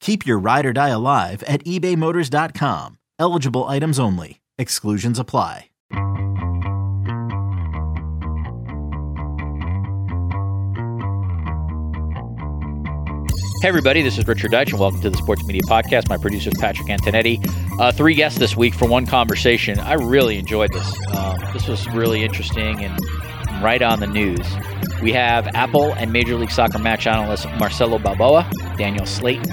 Keep your ride or die alive at ebaymotors.com. Eligible items only. Exclusions apply. Hey, everybody, this is Richard Deitch, and welcome to the Sports Media Podcast. My producer is Patrick Antonetti. Uh, three guests this week for one conversation. I really enjoyed this. Um, this was really interesting and right on the news. We have Apple and Major League Soccer match analyst Marcelo Balboa, Danielle Slaton,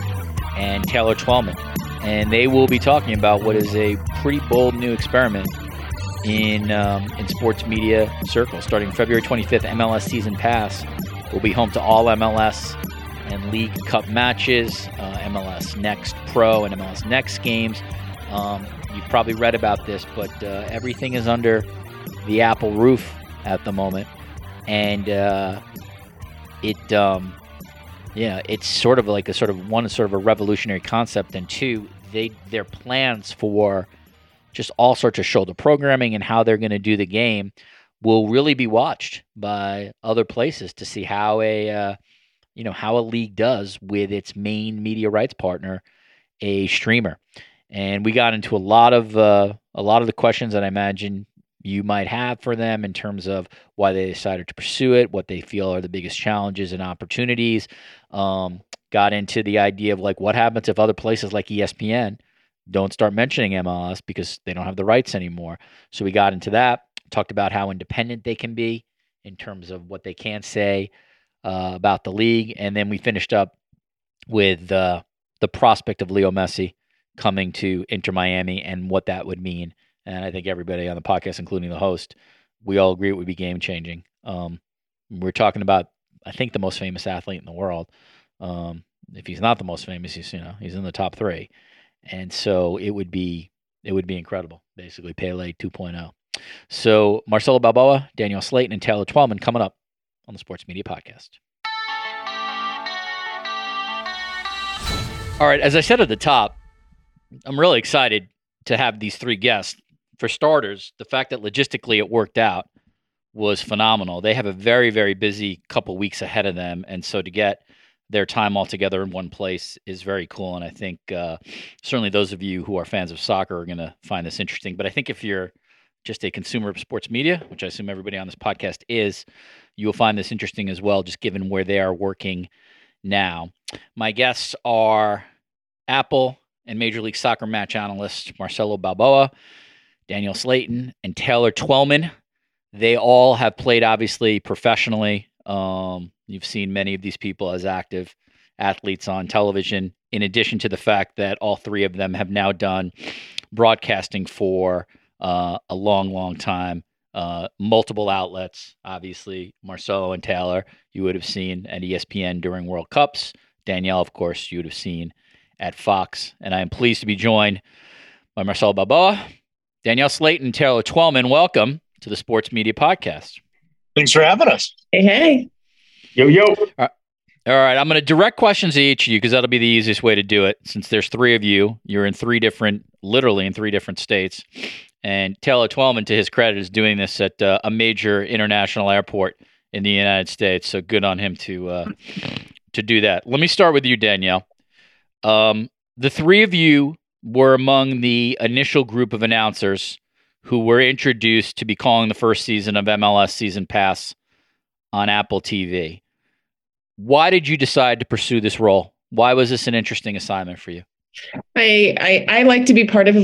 and Taylor Twellman. And they will be talking about what is a pretty bold new experiment in um, in sports media circles. Starting February 25th, MLS Season Pass will be home to all MLS and League Cup matches, uh, MLS Next Pro and MLS Next games. Um, you've probably read about this, but uh, everything is under the Apple roof at the moment, and uh, it, um, yeah, it's sort of like a sort of one sort of a revolutionary concept, and two, they their plans for just all sorts of shoulder programming and how they're going to do the game will really be watched by other places to see how a uh, you know how a league does with its main media rights partner, a streamer. And we got into a lot of uh, a lot of the questions that I imagine you might have for them in terms of why they decided to pursue it, what they feel are the biggest challenges and opportunities. Um, got into the idea of like what happens if other places like ESPN don't start mentioning MLS because they don't have the rights anymore. So we got into that, talked about how independent they can be in terms of what they can say uh, about the league, and then we finished up with uh, the prospect of Leo Messi coming to Inter Miami and what that would mean. And I think everybody on the podcast, including the host, we all agree it would be game changing. Um, we're talking about, I think, the most famous athlete in the world. Um, if he's not the most famous, he's you know he's in the top three, and so it would be it would be incredible. Basically, Pele 2.0. So Marcelo Balboa, Danielle Slaton, and Taylor Twellman coming up on the Sports Media Podcast. All right, as I said at the top, I'm really excited to have these three guests. For starters, the fact that logistically it worked out was phenomenal. They have a very, very busy couple weeks ahead of them, and so to get their time all together in one place is very cool. And I think uh, certainly those of you who are fans of soccer are going to find this interesting. But I think if you're just a consumer of sports media, which I assume everybody on this podcast is, you will find this interesting as well, just given where they are working now. My guests are Apple and Major League Soccer match analyst Marcelo Balboa, Danielle Slaton, and Taylor Twellman. They all have played, obviously, professionally. Um, you've seen many of these people as active athletes on television, in addition to the fact that all three of them have now done broadcasting for uh, a long, long time. Uh, multiple outlets, obviously, Marcelo and Taylor, you would have seen at ESPN during World Cups. Danielle, of course, you would have seen at Fox. And I am pleased to be joined by Marcel Balboa, Danielle Slaton, Taylor Twellman, Welcome to the Sports Media Podcast. Thanks for having us. Hey, hey. Yo, yo. All right. All right, I'm going to direct questions to each of you because that'll be the easiest way to do it. Since there's three of you, you're in three different, literally in three different states, And Taylor Twellman, to his credit, is doing this at uh, a major international airport in the United States. So good on him to uh, to do that. Let me start with you, Danielle. Um, the three of you were among the initial group of announcers who were introduced to be calling the first season of MLS Season Pass on Apple TV. Why did you decide to pursue this role? Why was this an interesting assignment for you? I I, I like to be part of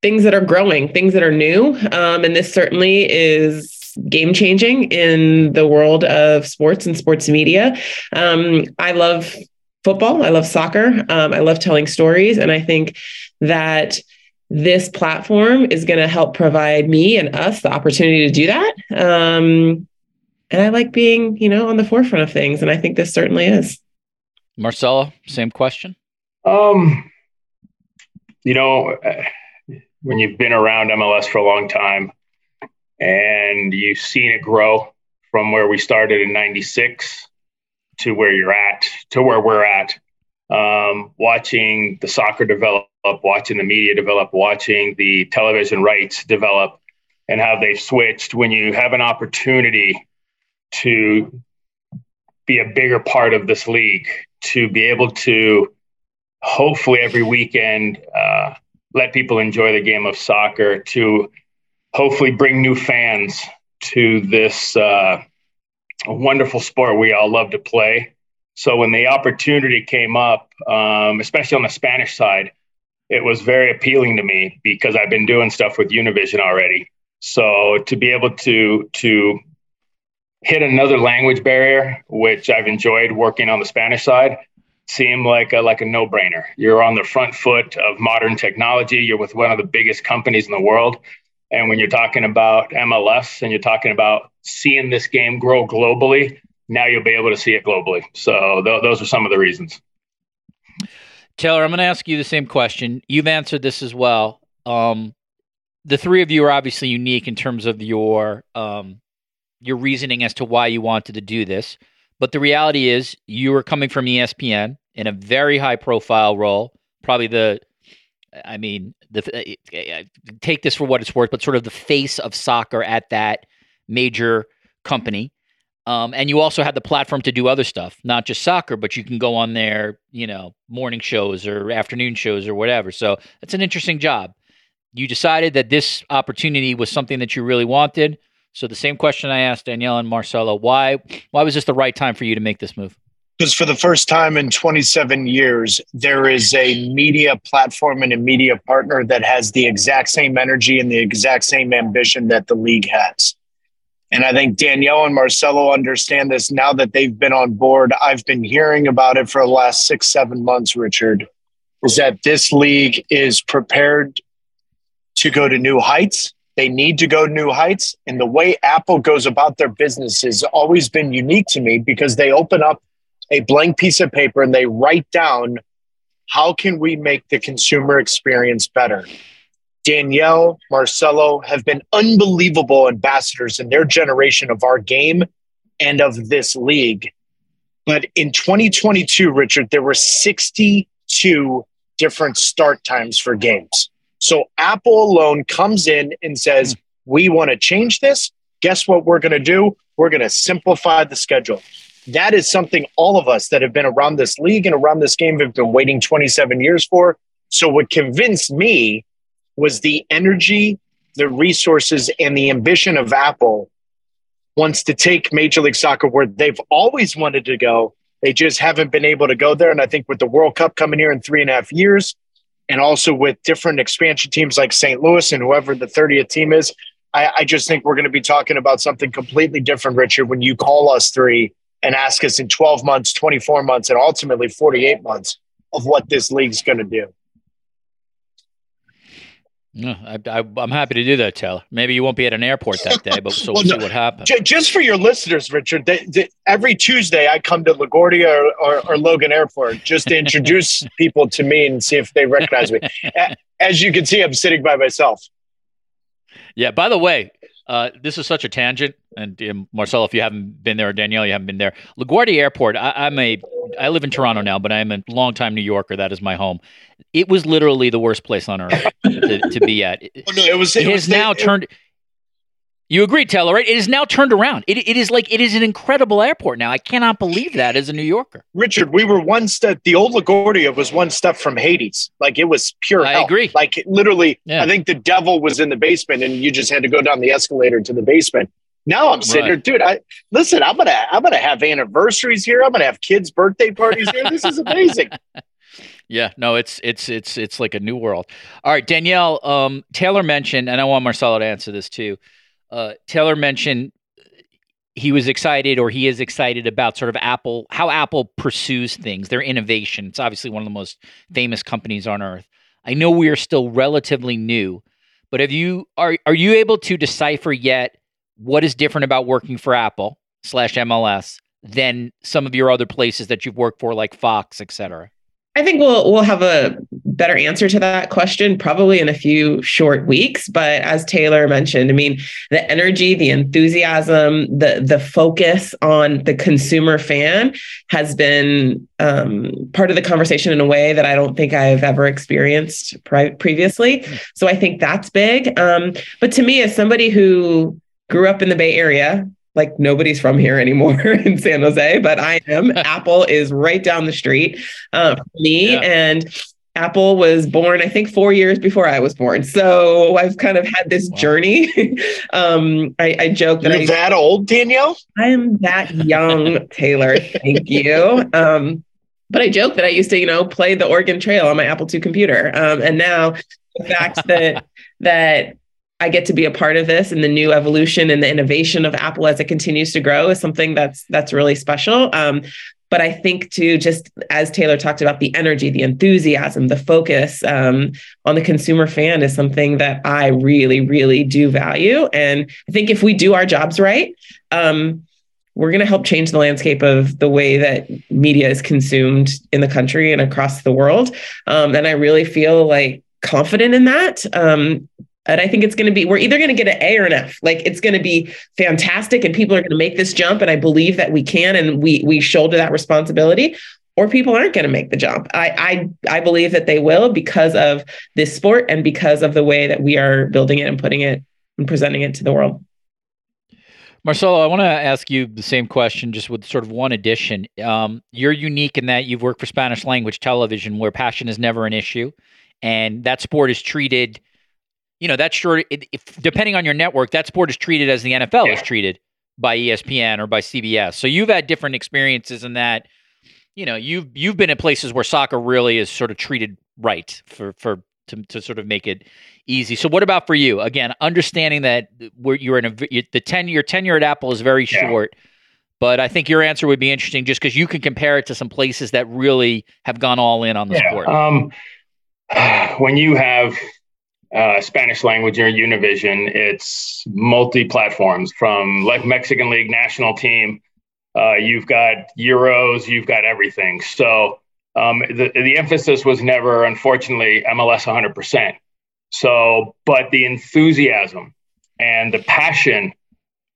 things that are growing, things that are new, um, and this certainly is game changing in the world of sports and sports media. Um, I love football. I love soccer. Um, I love telling stories, and I think that this platform is going to help provide me and us the opportunity to do that. Um, and I like being, you know, on the forefront of things, and I think this certainly is. Marcella, same question. Um, you know, uh, when you've been around MLS for a long time and you've seen it grow from where we started in 96 to where you're at, to where we're at, um, watching the soccer develop, watching the media develop, watching the television rights develop, and how they've switched. When you have an opportunity to be a bigger part of this league, to be able to hopefully every weekend uh, let people enjoy the game of soccer, to hopefully bring new fans to this uh, wonderful sport we all love to play. So when the opportunity came up, um, especially on the Spanish side, it was very appealing to me because I've been doing stuff with Univision already. So to be able to to hit another language barrier, which I've enjoyed working on the Spanish side, seemed like a, like a no brainer. You're on the front foot of modern technology. You're with one of the biggest companies in the world. And when you're talking about MLS and you're talking about seeing this game grow globally, now you'll be able to see it globally. So th- those are some of the reasons. Taylor, I'm going to ask you the same question. You've answered this as well. Um, the three of you are obviously unique in terms of your um, your reasoning as to why you wanted to do this. But the reality is, you were coming from ESPN in a very high profile role, probably the, I mean, the eh, eh, eh, take this for what it's worth, but sort of the face of soccer at that major company. Mm-hmm. Um, and you also had the platform to do other stuff, not just soccer, but you can go on there, you know, morning shows or afternoon shows or whatever. So it's an interesting job. You decided that this opportunity was something that you really wanted. So the same question I asked Danielle and Marcelo: Why why was this the right time for you to make this move? Because for the first time in 27 years, there is a media platform and a media partner that has the exact same energy and the exact same ambition that the league has. And I think Danielle and Marcelo understand this now that they've been on board. I've been hearing about it for the last six, seven months, Richard, is that this league is prepared to go to new heights they need to go to new heights. And the way Apple goes about their business has always been unique to me because they open up a blank piece of paper and they write down how can we make the consumer experience better. Danielle, Marcelo have been unbelievable ambassadors in their generation of our game and of this league. But in 2022, Richard, there were 62 different start times for games. So Apple alone comes in and says, hmm. we want to change this. Guess what we're going to do? We're going to simplify the schedule. That is something all of us that have been around this league and around this game have been waiting 27 years for. So, what convinced me was the energy, the resources, and the ambition of Apple wants to take Major League Soccer where they've always wanted to go. They just haven't been able to go there. And I think with the World Cup coming here in three and a half years, and also with different expansion teams like St. Louis and whoever the 30th team is, I, I just think we're going to be talking about something completely different, Richard, when you call us three and ask us in 12 months, 24 months, and ultimately 48 months of what this league's going to do. No, I, am happy to do that, Taylor. Maybe you won't be at an airport that day, but so we'll, well no, see what happens. Just for your listeners, Richard, they, they, every Tuesday I come to LaGuardia or, or, or, Logan Airport just to introduce people to me and see if they recognize me. As you can see, I'm sitting by myself. Yeah. By the way, uh, this is such a tangent. And um, Marcelo, if you haven't been there, or Danielle, you haven't been there. LaGuardia Airport. I, am a, I live in Toronto now, but I'm a longtime New Yorker. That is my home. It was literally the worst place on earth to, to, be at. Oh, no, it was. It, it was has now it, turned. You agree, Taylor, right? It is now turned around. It, it is like it is an incredible airport now. I cannot believe that as a New Yorker. Richard, we were one step. The old LaGuardia was one step from Hades. Like it was pure. I hell. agree. Like literally, yeah. I think the devil was in the basement, and you just had to go down the escalator to the basement. Now I'm sitting right. here, dude. I listen. I'm gonna I'm gonna have anniversaries here. I'm gonna have kids' birthday parties here. This is amazing. Yeah, no, it's it's it's it's like a new world. All right, Danielle. Um, Taylor mentioned, and I want Marcelo to answer this too. Uh, Taylor mentioned he was excited, or he is excited about sort of Apple, how Apple pursues things, their innovation. It's obviously one of the most famous companies on earth. I know we are still relatively new, but have you are are you able to decipher yet? What is different about working for Apple slash MLS than some of your other places that you've worked for, like Fox, et cetera? I think we'll we'll have a better answer to that question probably in a few short weeks. But as Taylor mentioned, I mean, the energy, the enthusiasm, the the focus on the consumer fan has been um, part of the conversation in a way that I don't think I've ever experienced pri- previously. Hmm. So I think that's big. Um, but to me, as somebody who grew up in the Bay Area. Like nobody's from here anymore in San Jose, but I am. Apple is right down the street uh, for me. Yeah. And Apple was born, I think, four years before I was born. So I've kind of had this wow. journey. um, I, I joke that You're I, that old, Danielle. I am that young, Taylor. Thank you. Um, but I joke that I used to, you know, play the Oregon Trail on my Apple II computer. Um, and now the fact that that I get to be a part of this and the new evolution and the innovation of Apple as it continues to grow is something that's that's really special. Um, but I think to just as Taylor talked about the energy, the enthusiasm, the focus um, on the consumer fan is something that I really, really do value. And I think if we do our jobs right, um, we're going to help change the landscape of the way that media is consumed in the country and across the world. Um, and I really feel like confident in that. Um, and I think it's going to be, we're either going to get an A or an F. Like it's going to be fantastic and people are going to make this jump. And I believe that we can and we we shoulder that responsibility. Or people aren't going to make the jump. I, I I believe that they will because of this sport and because of the way that we are building it and putting it and presenting it to the world. Marcelo, I want to ask you the same question, just with sort of one addition. Um, you're unique in that you've worked for Spanish language television, where passion is never an issue, and that sport is treated you know that's sure it, if, depending on your network that sport is treated as the nfl yeah. is treated by espn or by cbs so you've had different experiences in that you know you've you've been in places where soccer really is sort of treated right for for to, to sort of make it easy so what about for you again understanding that where you're in a the 10 your tenure at apple is very yeah. short but I think your answer would be interesting just because you can compare it to some places that really have gone all in on the yeah. sport. Um, when you have uh, Spanish language or Univision. It's multi platforms from like Mexican League national team. Uh, you've got Euros, you've got everything. So um, the, the emphasis was never, unfortunately, MLS 100%. So, but the enthusiasm and the passion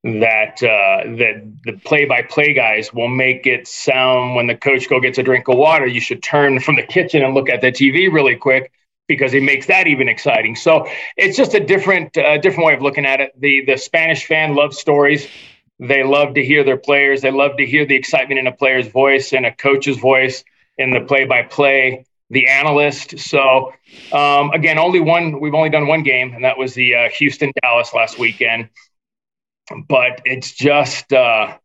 that uh, that the play-by-play guys will make it sound when the coach go gets a drink of water, you should turn from the kitchen and look at the TV really quick because it makes that even exciting. So it's just a different uh, different way of looking at it. The the Spanish fan loves stories. They love to hear their players. They love to hear the excitement in a player's voice and a coach's voice in the play-by-play, the analyst. So um, again, only one. We've only done one game, and that was the uh, Houston Dallas last weekend. But it's just uh,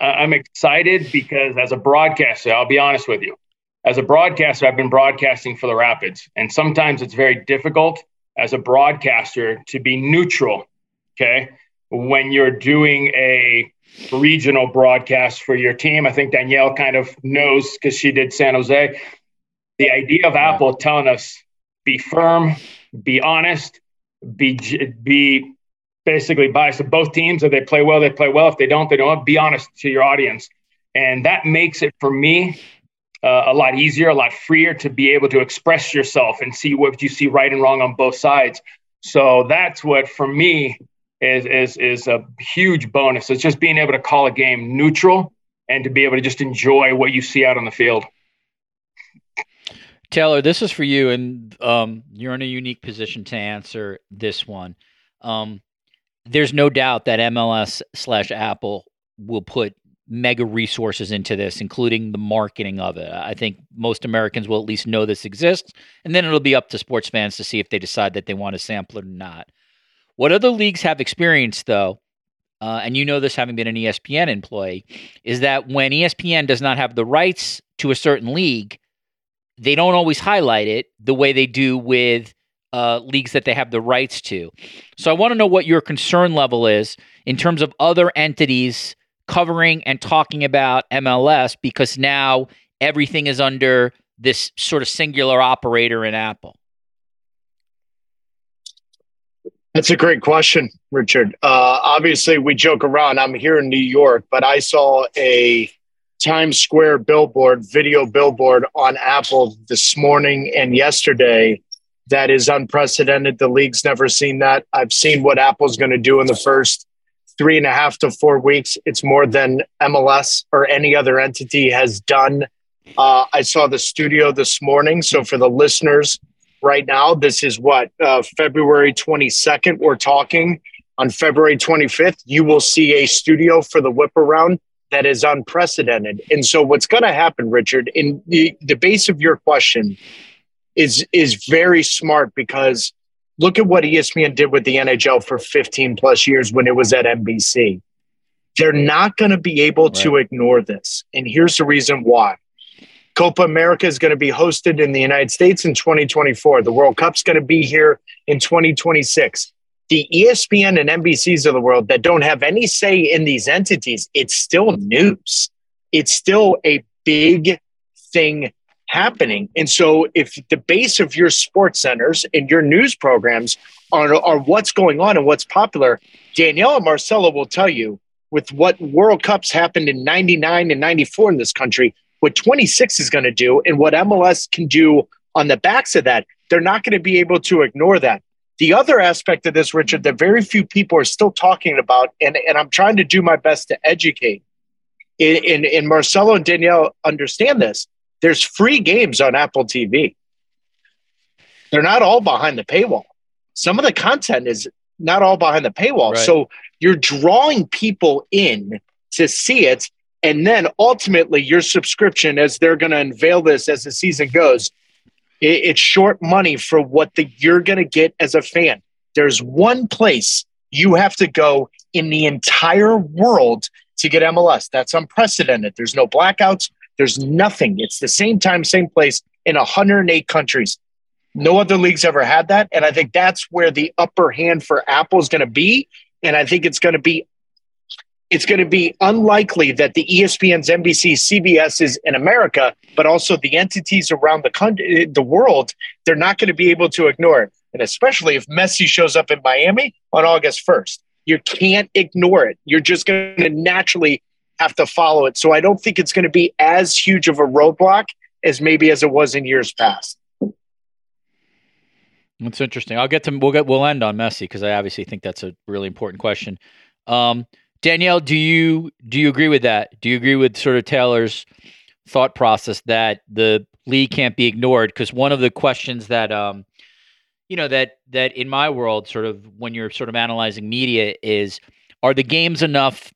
I'm excited because as a broadcaster, I'll be honest with you as a broadcaster, I've been broadcasting for the Rapids, and sometimes it's very difficult as a broadcaster to be neutral. Okay. When you're doing a regional broadcast for your team, I think Danielle kind of knows because she did San Jose. The idea of Apple telling us be firm, be honest, be be basically biased to both teams. If they play well, they play well. If they don't, they don't. Be honest to your audience, and that makes it for me uh, a lot easier, a lot freer to be able to express yourself and see what you see right and wrong on both sides. So that's what, for me, is, is, is a huge bonus. It's just being able to call a game neutral and to be able to just enjoy what you see out on the field. Taylor, this is for you, and um, you're in a unique position to answer this one. Um, there's no doubt that MLS slash Apple will put mega resources into this, including the marketing of it. I think most Americans will at least know this exists, and then it'll be up to sports fans to see if they decide that they want to sample it or not. What other leagues have experienced, though, uh, and you know this having been an ESPN employee, is that when ESPN does not have the rights to a certain league, they don't always highlight it the way they do with uh, leagues that they have the rights to. So I want to know what your concern level is in terms of other entities covering and talking about MLS because now everything is under this sort of singular operator in Apple. That's a great question, Richard. Uh, obviously, we joke around. I'm here in New York, but I saw a Times Square billboard, video billboard on Apple this morning and yesterday. That is unprecedented. The league's never seen that. I've seen what Apple's going to do in the first three and a half to four weeks. It's more than MLS or any other entity has done. Uh, I saw the studio this morning. So for the listeners, right now. This is what uh, February 22nd. We're talking on February 25th. You will see a studio for the whip around that is unprecedented. And so, what's going to happen, Richard, in the, the base of your question is is very smart because look at what ESPN did with the NHL for 15 plus years when it was at NBC. They're not going to be able right. to ignore this. And here's the reason why. Copa America is going to be hosted in the United States in 2024. The World Cup's going to be here in 2026. The ESPN and NBCs of the world that don't have any say in these entities, it's still news. It's still a big thing happening. And so, if the base of your sports centers and your news programs are, are what's going on and what's popular, Danielle and Marcelo will tell you with what World Cups happened in 99 and 94 in this country, what 26 is going to do and what MLS can do on the backs of that, they're not going to be able to ignore that. The other aspect of this, Richard, that very few people are still talking about, and, and I'm trying to do my best to educate, and, and Marcelo and Danielle understand this, there's free games on Apple TV. They're not all behind the paywall. Some of the content is not all behind the paywall. Right. So you're drawing people in to see it and then ultimately, your subscription, as they're going to unveil this as the season goes, it, it's short money for what the, you're going to get as a fan. There's one place you have to go in the entire world to get MLS. That's unprecedented. There's no blackouts. There's nothing. It's the same time, same place in 108 countries. No other leagues ever had that. And I think that's where the upper hand for Apple is going to be. And I think it's going to be it's going to be unlikely that the ESPN's, NBC, CBS's in America, but also the entities around the country, the world, they're not going to be able to ignore it. And especially if Messi shows up in Miami on August 1st, you can't ignore it. You're just going to naturally have to follow it. So I don't think it's going to be as huge of a roadblock as maybe as it was in years past. That's interesting. I'll get to we'll get we'll end on Messi because I obviously think that's a really important question. Um, Danielle, do you do you agree with that? Do you agree with sort of Taylor's thought process that the league can't be ignored? Because one of the questions that um, you know that that in my world, sort of when you're sort of analyzing media, is are the games enough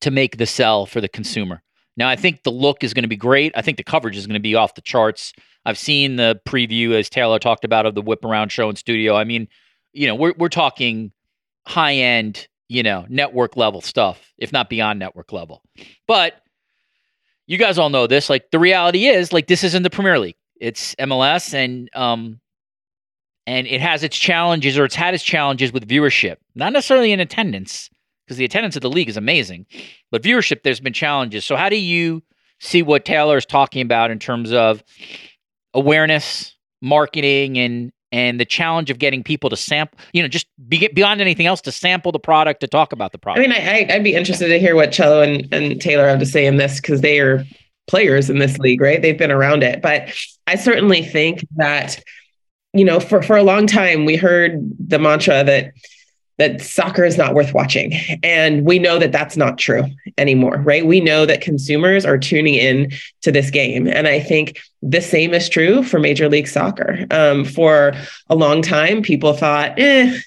to make the sell for the consumer? Now, I think the look is going to be great. I think the coverage is going to be off the charts. I've seen the preview as Taylor talked about of the whip around show in studio. I mean, you know, we're we're talking high end you know, network level stuff, if not beyond network level. But you guys all know this. Like the reality is, like this isn't the Premier League. It's MLS, and um, and it has its challenges, or it's had its challenges with viewership. Not necessarily in attendance, because the attendance of the league is amazing, but viewership there's been challenges. So how do you see what Taylor is talking about in terms of awareness, marketing, and and the challenge of getting people to sample, you know, just be, beyond anything else, to sample the product, to talk about the product. I mean, I, I'd be interested to hear what Cello and, and Taylor have to say in this because they are players in this league, right? They've been around it. But I certainly think that, you know, for, for a long time, we heard the mantra that that soccer is not worth watching. And we know that that's not true anymore, right? We know that consumers are tuning in to this game. And I think the same is true for Major League Soccer. Um, for a long time, people thought, eh,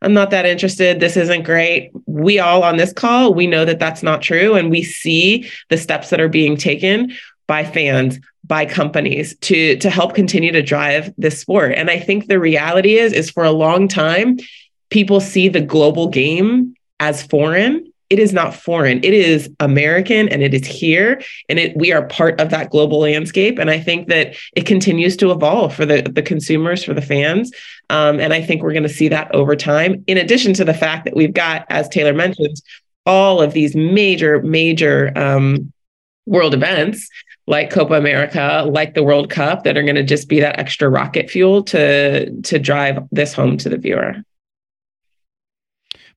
I'm not that interested. This isn't great. We all on this call, we know that that's not true. And we see the steps that are being taken by fans, by companies to, to help continue to drive this sport. And I think the reality is, is for a long time, people see the global game as foreign it is not foreign. It is american and it is here and it we are part of that global landscape. And i think that it continues to evolve for the the consumers for the fans. Um, and i think we're going to see that over time. In addition to the fact that we've got as taylor mentioned all of these major major um, world events like Copa America, like the World Cup, that are going to just be that extra rocket fuel to to drive this home to the viewer.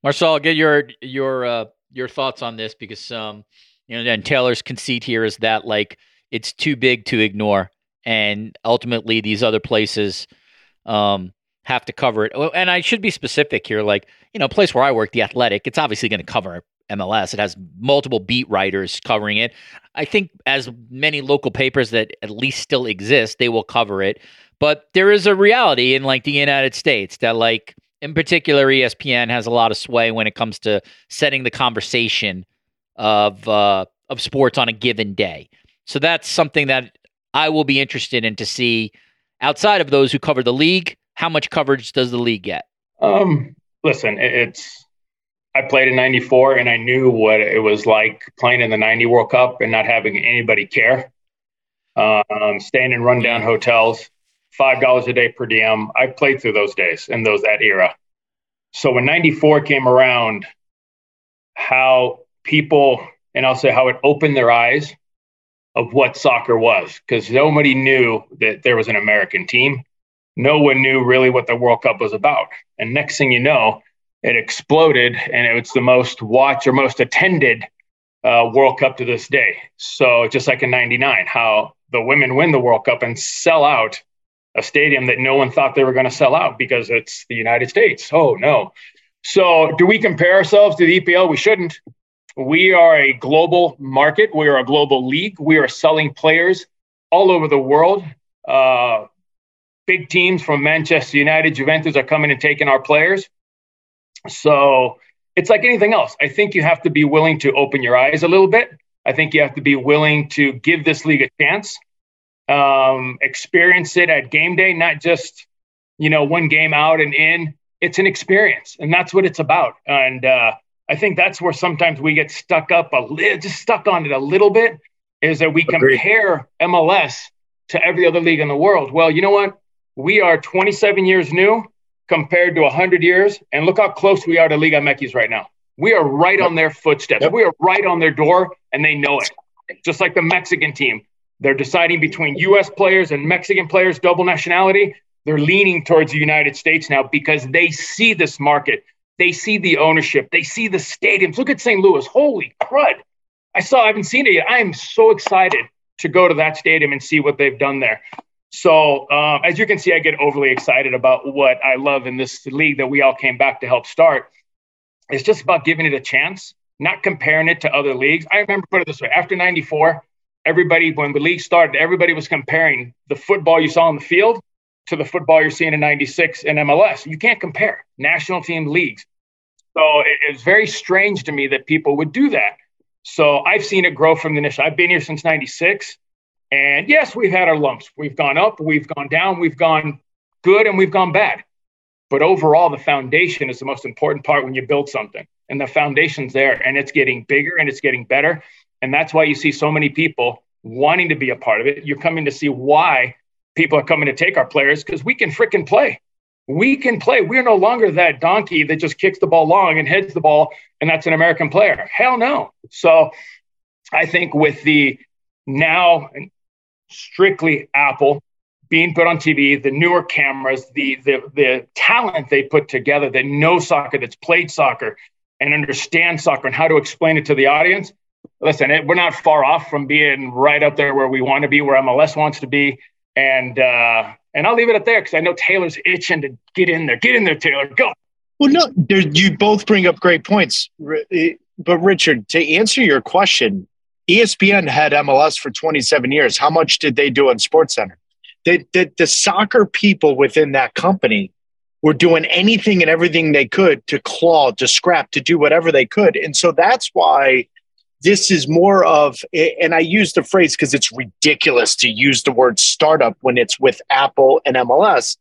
Marcel, get your your uh, your thoughts on this because um, you know, and Taylor's conceit here is that like it's too big to ignore, and ultimately these other places um have to cover it. And I should be specific here, like you know, place where I work, the Athletic, it's obviously going to cover MLS. It has multiple beat writers covering it. I think as many local papers that at least still exist, they will cover it. But there is a reality in like the United States that like in particular, ESPN has a lot of sway when it comes to setting the conversation of uh, of sports on a given day. So that's something that I will be interested in to see outside of those who cover the league. How much coverage does the league get? Um, listen, it's I played in '94 and I knew what it was like playing in the '90 World Cup and not having anybody care. Um, staying in rundown hotels, five dollars a day per diem. I played through those days and those that era. So when '94 came around, how people and I'll say how it opened their eyes of what soccer was, because nobody knew that there was an American team. No one knew really what the World Cup was about. And next thing you know, it exploded, and it was the most watched or most attended uh, World Cup to this day. So just like in '99, how the women win the World Cup and sell out a stadium that no one thought they were going to sell out because it's the United States. Oh, no. So, do we compare ourselves to the EPL? We shouldn't. We are a global market. We are a global league. We are selling players all over the world. Uh, big teams from Manchester United, Juventus are coming and taking our players. So, it's like anything else. I think you have to be willing to open your eyes a little bit. I think you have to be willing to give this league a chance um, experience it at game day, not just, you know, one game out and in. It's an experience, and that's what it's about. And uh, I think that's where sometimes we get stuck up a little, just stuck on it a little bit, is that we Agreed. compare MLS to every other league in the world. Well, you know what? We are 27 years new compared to 100 years, and look how close we are to Liga MX right now. We are right on their footsteps. Yep. We are right on their door, and they know it. Just like the Mexican team, they're deciding between US players and Mexican players, double nationality. They're leaning towards the United States now because they see this market. They see the ownership. They see the stadiums. Look at St. Louis. Holy crud. I saw, I haven't seen it yet. I am so excited to go to that stadium and see what they've done there. So, um, as you can see, I get overly excited about what I love in this league that we all came back to help start. It's just about giving it a chance, not comparing it to other leagues. I remember, put it this way after 94, everybody, when the league started, everybody was comparing the football you saw on the field to the football you're seeing in 96 in MLS. You can't compare national team leagues. So it, it's very strange to me that people would do that. So I've seen it grow from the initial. I've been here since 96. And yes, we've had our lumps. We've gone up, we've gone down, we've gone good, and we've gone bad. But overall, the foundation is the most important part when you build something. And the foundation's there and it's getting bigger and it's getting better. And that's why you see so many people wanting to be a part of it. You're coming to see why people are coming to take our players because we can freaking play. We can play. We're no longer that donkey that just kicks the ball long and heads the ball, and that's an American player. Hell no. So I think with the now strictly Apple being put on TV, the newer cameras, the the the talent they put together that know soccer, that's played soccer, and understand soccer and how to explain it to the audience listen, it, we're not far off from being right up there where we want to be, where MLS wants to be. And uh, and I'll leave it at there because I know Taylor's itching to get in there. Get in there, Taylor. Go. Well, no, you both bring up great points. Eh, but Richard, to answer your question, ESPN had MLS for 27 years. How much did they do on SportsCenter? The, the, the soccer people within that company were doing anything and everything they could to claw, to scrap, to do whatever they could. And so that's why this is more of, and I use the phrase because it's ridiculous to use the word startup when it's with Apple and MLS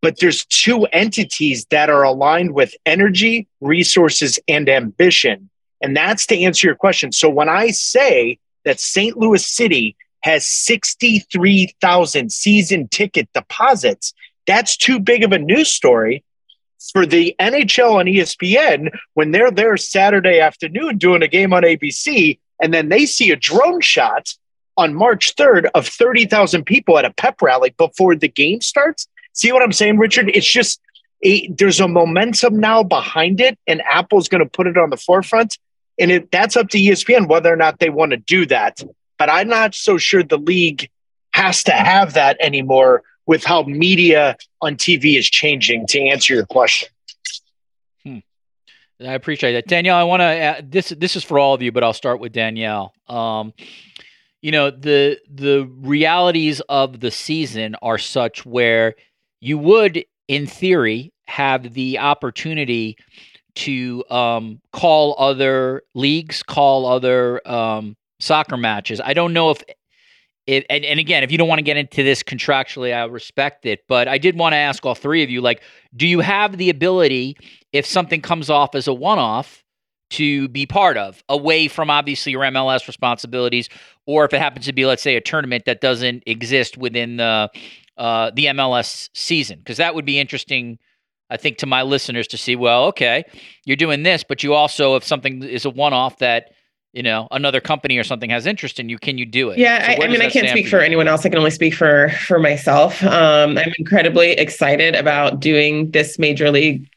but there's two entities that are aligned with energy, resources, and ambition. And that's to answer your question. So when I say that St. Louis City has 63,000 season ticket deposits, that's too big of a news story for the NHL and ESPN when they're there Saturday afternoon doing a game on ABC and then they see a drone shot on March 3rd of 30,000 people at a pep rally before the game starts See what I'm saying, Richard? It's just there's a momentum now behind it, and Apple's going to put it on the forefront. And it, that's up to ESPN whether or not they want to do that. But I'm not so sure the league has to have that anymore with how media on TV is changing. To answer your question. Hmm. I appreciate that, Danielle. I want to this. This is for all of you, but I'll start with Danielle. Um, you know the the realities of the season are such where you would, in theory, have the opportunity to um, call other leagues, call other um, soccer matches. I don't know if it, and, and again, if you don't want to get into this contractually, I respect it. But I did want to ask all three of you, like, do you have the ability, if something comes off as a one-off, to be part of, away from obviously your MLS responsibilities, or if it happens to be, let's say, a tournament that doesn't exist within the uh, the MLS season because that would be interesting. I think to my listeners to see, well, okay, you're doing this, but you also, if something is a one-off that you know another company or something has interest in you, can you do it? Yeah, so I, I, mean, I can't speak for, for anyone else. I can only speak for for myself. Um, I'm incredibly excited about doing this major league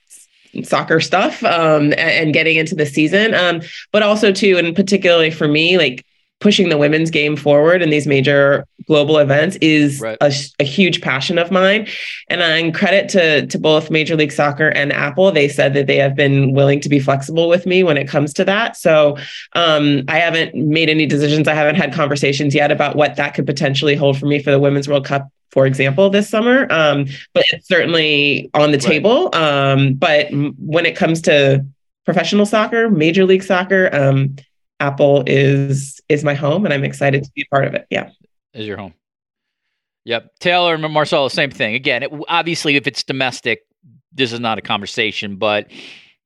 soccer stuff um, and, and, getting into the season. Um, but also too, and particularly for me, like pushing the women's game forward in these major global events is right. a, a, huge passion of mine. And I'm credit to to both Major League Soccer and Apple. They said that they have been willing to be flexible with me when it comes to that. So um, I haven't made any decisions. I haven't had conversations yet about what that could potentially hold for me for the Women's World Cup for example, this summer. Um, but it's certainly on the right. table. Um, but when it comes to professional soccer, major league soccer, um, Apple is is my home, and I'm excited to be a part of it. Yeah, is your home. Yep, Taylor and Marcelo, same thing. Again, it, obviously, if it's domestic, this is not a conversation. But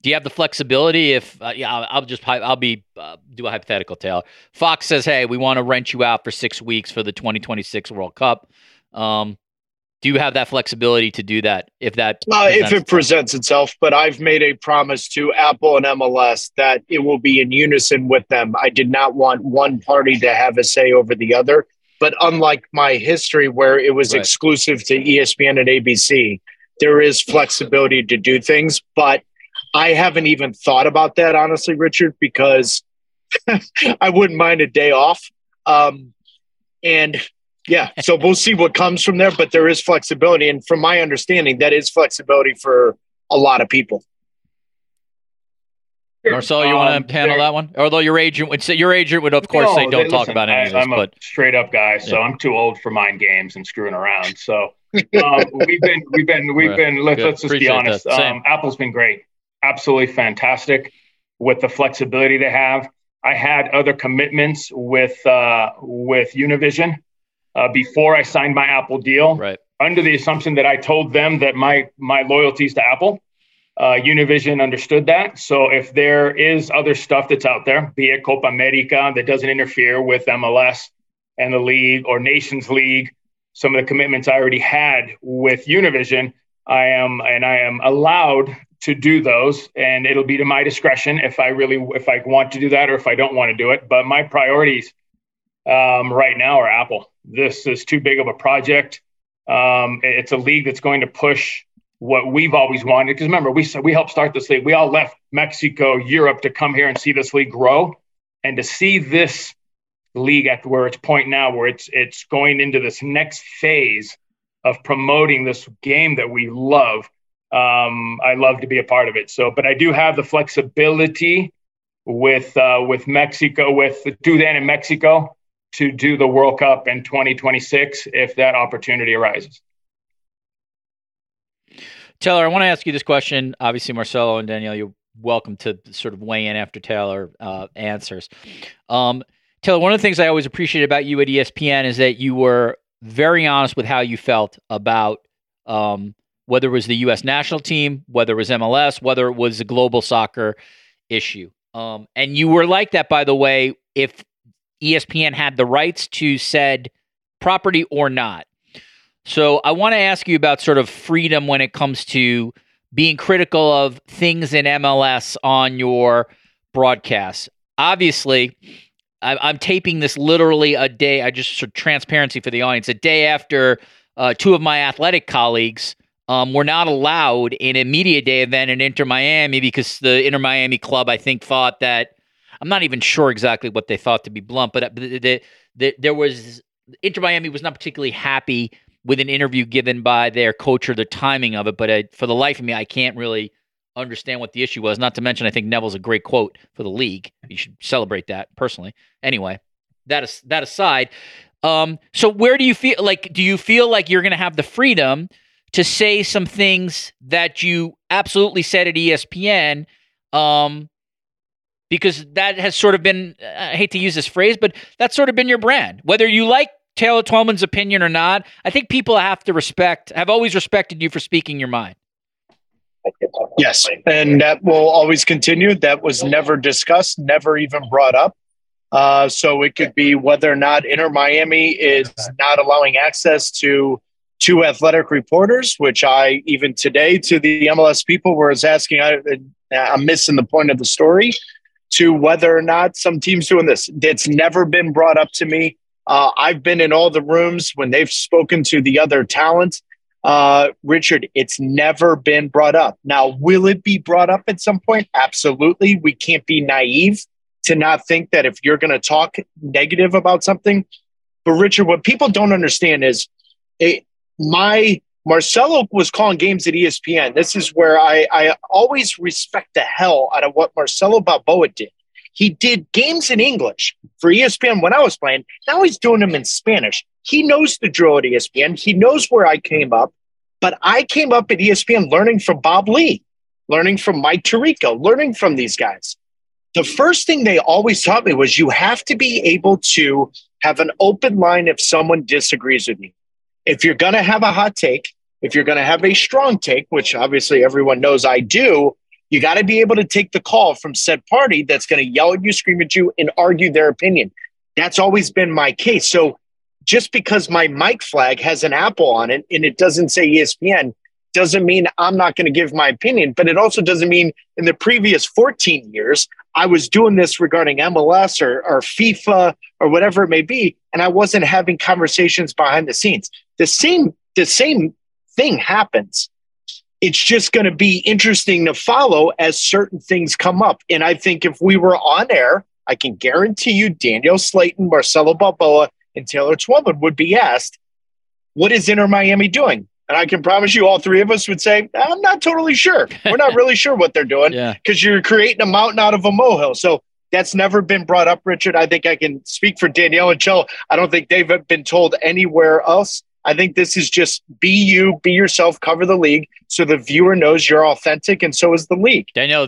do you have the flexibility? If uh, yeah, I'll, I'll, just I'll be uh, do a hypothetical. Taylor Fox says, "Hey, we want to rent you out for six weeks for the 2026 World Cup." Um, do you have that flexibility to do that if that uh, if it presents itself but i've made a promise to apple and mls that it will be in unison with them. I did not want one party to have a say over the other but unlike my history where it was right. exclusive to espn and abc there is flexibility to do things but i haven't even thought about that honestly richard because i wouldn't mind a day off. Um, and yeah. So we'll see what comes from there, but there is flexibility. And from my understanding, that is flexibility for a lot of people. Marcel, you want to um, handle that one? Although your agent would say your agent would of course no, say don't talk about any I, of this. I'm a straight up guy, so yeah. I'm too old for mind games and screwing around. So um, we've been we've been we've right. been let, us just Appreciate be honest. Um, Apple's been great, absolutely fantastic with the flexibility they have. I had other commitments with uh, with Univision uh, before I signed my Apple deal, right. under the assumption that I told them that my my loyalties to Apple. Uh, Univision understood that. So if there is other stuff that's out there, be it Copa America that doesn't interfere with MLS and the league or Nations League, some of the commitments I already had with Univision, I am and I am allowed to do those, and it'll be to my discretion if I really if I want to do that or if I don't want to do it. But my priorities um, right now are Apple. This is too big of a project. Um, it's a league that's going to push what we've always wanted. Because remember, we we helped start this league. We all left Mexico, Europe to come here and see this league grow, and to see this league at where it's point now, where it's it's going into this next phase of promoting this game that we love. um, I love to be a part of it. So, but I do have the flexibility with uh, with Mexico, with do that in Mexico to do the World Cup in 2026 if that opportunity arises. Taylor, I want to ask you this question. Obviously, Marcelo and Danielle, you're welcome to sort of weigh in after Taylor uh, answers. Um, Taylor, one of the things I always appreciated about you at ESPN is that you were very honest with how you felt about um, whether it was the U.S. national team, whether it was MLS, whether it was a global soccer issue. Um, and you were like that, by the way, if ESPN had the rights to said property or not. So I want to ask you about sort of freedom when it comes to being critical of things in MLS on your broadcasts. Obviously, I'm taping this literally a day. I just sort of transparency for the audience. A day after uh, two of my athletic colleagues um, were not allowed in a media day event in Inter Miami because the Inter Miami club, I think, thought that I'm not even sure exactly what they thought to be blunt, but uh, the, the, the, there was Inter Miami was not particularly happy with an interview given by their coach or the timing of it. But uh, for the life of me, I can't really understand what the issue was. Not to mention, I think Neville's a great quote for the league. You should celebrate that personally. Anyway, that is that aside. Um, so where do you feel like? Do you feel like you're going to have the freedom? to say some things that you absolutely said at ESPN, um, because that has sort of been, I hate to use this phrase, but that's sort of been your brand. Whether you like Taylor Twellman's opinion or not, I think people have to respect, have always respected you for speaking your mind. Yes, and that will always continue. That was never discussed, never even brought up. Uh, so it could be whether or not Inter Miami is not allowing access to two athletic reporters, which I even today to the MLS people was asking, I, I'm missing the point of the story, to whether or not some teams doing this. It's never been brought up to me. Uh, I've been in all the rooms when they've spoken to the other talent. Uh, Richard, it's never been brought up. Now, will it be brought up at some point? Absolutely. We can't be naive to not think that if you're going to talk negative about something. But Richard, what people don't understand is it, my Marcelo was calling games at ESPN. This is where I, I always respect the hell out of what Marcelo Balboa did. He did games in English for ESPN when I was playing. Now he's doing them in Spanish. He knows the drill at ESPN. He knows where I came up, but I came up at ESPN learning from Bob Ley, learning from Mike Tirico, learning from these guys. The first thing they always taught me was you have to be able to have an open line if someone disagrees with you if you're going to have a hot take, if you're going to have a strong take, which obviously everyone knows I do, you got to be able to take the call from said party that's going to yell at you, scream at you, and argue their opinion. That's always been my case. So just because my mic flag has an apple on it and it doesn't say ESPN doesn't mean I'm not going to give my opinion, but it also doesn't mean in the previous 14 years I was doing this regarding MLS or, or FIFA or whatever it may be, and I wasn't having conversations behind the scenes. The same, the same thing happens. It's just going to be interesting to follow as certain things come up. And I think if we were on air, I can guarantee you Danielle Slaton, Marcelo Balboa, and Taylor Twellman would be asked, what is Inter Miami doing? And I can promise you, all three of us would say, I'm not totally sure. We're not really sure what they're doing because yeah. you're creating a mountain out of a molehill. So that's never been brought up, Richard. I think I can speak for Danielle and Joe. I don't think they've been told anywhere else. I think this is just be you, be yourself, cover the league so the viewer knows you're authentic and so is the league. Danielle,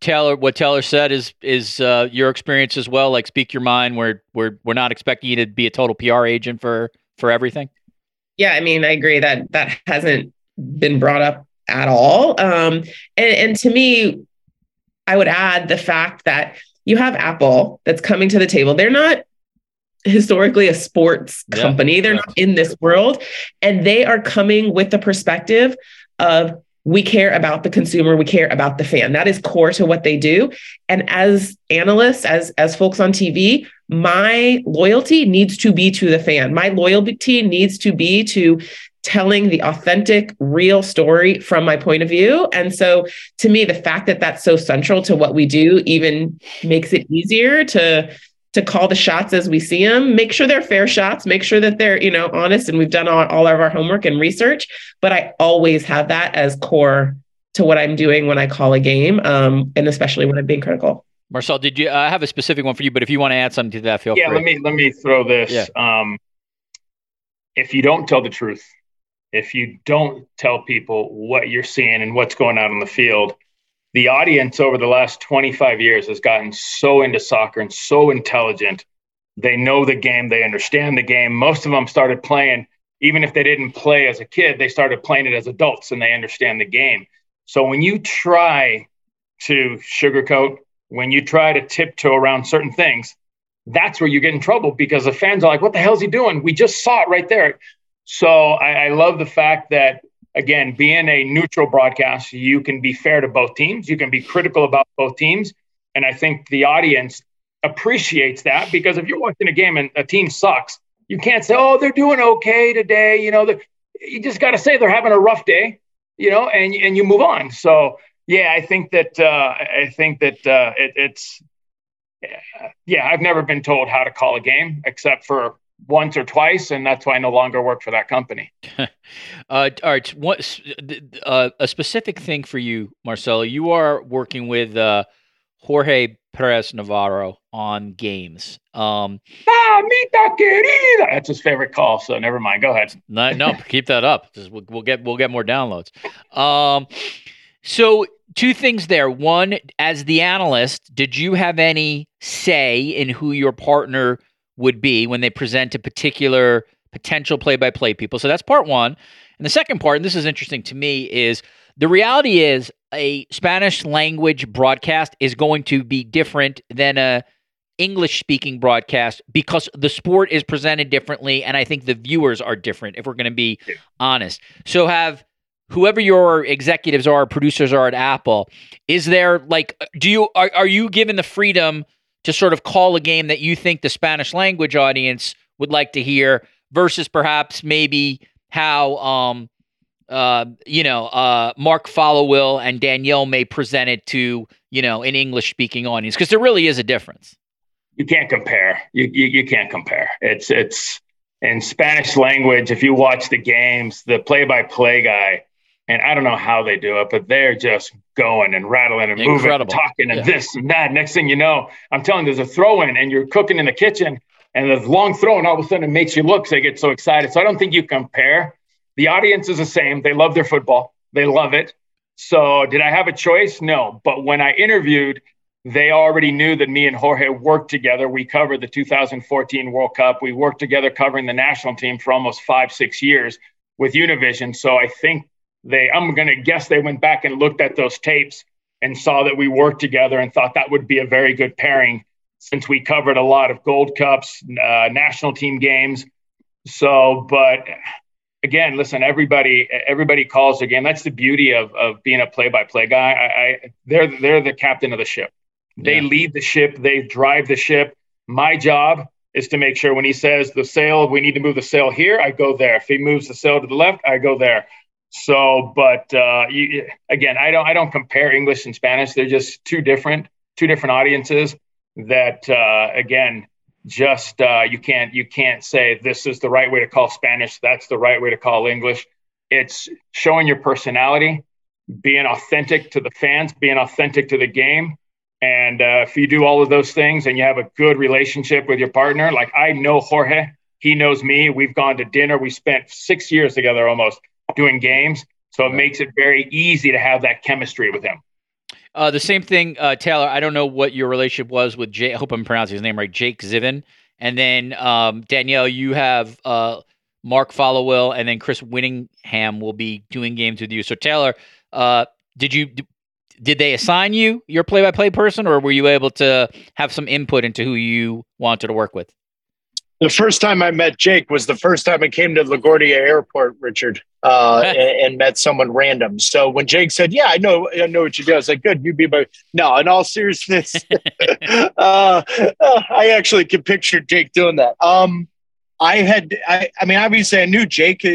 Taylor, what Taylor said is is uh, your experience as well. Like speak your mind. We're we're we're not expecting you to be a total PR agent for for everything. Yeah, I mean, I agree that that hasn't been brought up at all. Um, and, and to me, I would add the fact that you have Apple that's coming to the table. They're not historically a sports yeah, company. They're not in this world. And they are coming with the perspective of we care about the consumer, we care about the fan. That is core to what they do. And as analysts, as as folks on TV, my loyalty needs to be to the fan. My loyalty needs to be to telling the authentic, real story from my point of view. And so to me, the fact that that's so central to what we do even makes it easier to to call the shots as we see them make sure they're fair shots. Make sure that they're you know honest and we've done all, all of our homework and research. But i always have that as core to what i'm doing when i call a game um, and especially when i'm being critical. Marcel did you i have a specific one for you but if you want to add something to that feel yeah free. let me let me throw this. Yeah. um, if you don't tell the truth if you don't tell people what you're seeing and what's going on in the field the audience over the last 25 years has gotten so into soccer and so intelligent. They know the game, they understand the game. Most of them started playing, even if they didn't play as a kid, they started playing it as adults and they understand the game. So when you try to sugarcoat, when you try to tiptoe around certain things, that's where you get in trouble because the fans are like, what the hell is he doing? We just saw it right there. So I, I love the fact that again, being a neutral broadcast, you can be fair to both teams. You can be critical about both teams. And I think the audience appreciates that because if you're watching a game and a team sucks, you can't say, oh, they're doing okay today. You know, you just got to say they're having a rough day, you know, and, and you move on. So, yeah, I think that, uh, I think that uh, it, it's, yeah, I've never been told how to call a game except for once or twice, and that's why I no longer work for that company. uh, all right, what, uh, a specific thing for you, Marcelo. You are working with uh, Jorge Perez Navarro on games. Um. That's his favorite call. So never mind. Go ahead. No, no keep that up. We'll, we'll, get we'll get more downloads. Um, so two things there. One, as the analyst, did you have any say in who your partner? Would be when they present a particular potential play by play people. So that's part one. And the second part, and this is interesting to me, is the reality is a Spanish language broadcast is going to be different than a English speaking broadcast because the sport is presented differently and I think the viewers are different if we're going to be honest. So have whoever your executives are, producers are at Apple, is there like do you are, are you given the freedom to sort of call a game that you think the Spanish language audience would like to hear versus perhaps maybe how um uh you know uh Mark Followill and Danielle may present it to you know an English speaking audience because there really is a difference. You can't compare. You, you you can't compare. It's it's in Spanish language. If you watch the games, the play by play guy, and I don't know how they do it, but they're just going and rattling and moving and talking and yeah. this and that. Next thing you know, I'm telling you, there's a throw in and you're cooking in the kitchen and there's long throw and all of a sudden it makes you look so they get so excited. So I don't think you compare. The audience is the same. They love their football. They love it. So did I have a choice? No. But when I interviewed, they already knew that me and Jorge worked together. We covered the 2014 World Cup. We worked together covering the national team for almost five, six years with Univision. So I think they i'm going to guess they went back and looked at those tapes and saw that we worked together and thought that would be a very good pairing since we covered a lot of gold cups uh, national team games. So but again listen everybody everybody calls the game. That's the beauty of, of being a play-by-play guy. I, I they're they're the captain of the ship. They yeah. lead the ship. They drive the ship. My job is to make sure when he says the sail we need to move the sail here i go there. If he moves the sail to the left i go there so, but uh, you, again, I don't I don't compare English and Spanish. They're just two different two different audiences. That uh, again, just uh, you can't you can't say this is the right way to call Spanish. That's the right way to call English. It's showing your personality, being authentic to the fans, being authentic to the game. And uh, if you do all of those things and you have a good relationship with your partner, like I know Jorge, he knows me. We've gone to dinner. We spent six years together almost doing games. So it makes it very easy to have that chemistry with him. Uh, the same thing, uh, Taylor. I don't know what your relationship was with Jake. I hope I'm pronouncing his name right. Jake Zivin. And then um, Danielle, you have uh, Mark Followill, and then Chris Winningham will be doing games with you. So Taylor, uh, did you did they assign you your play-by-play person, or were you able to have some input into who you wanted to work with? The first time I met Jake was the first time I came to LaGuardia Airport, Richard, uh, and, and, met someone random. So when Jake said, "Yeah, I know, I know what you do," I was like, "Good, you'd be my." No, in all seriousness, uh, uh, I actually could picture Jake doing that. Um, I had, I, I mean, obviously, I knew Jake.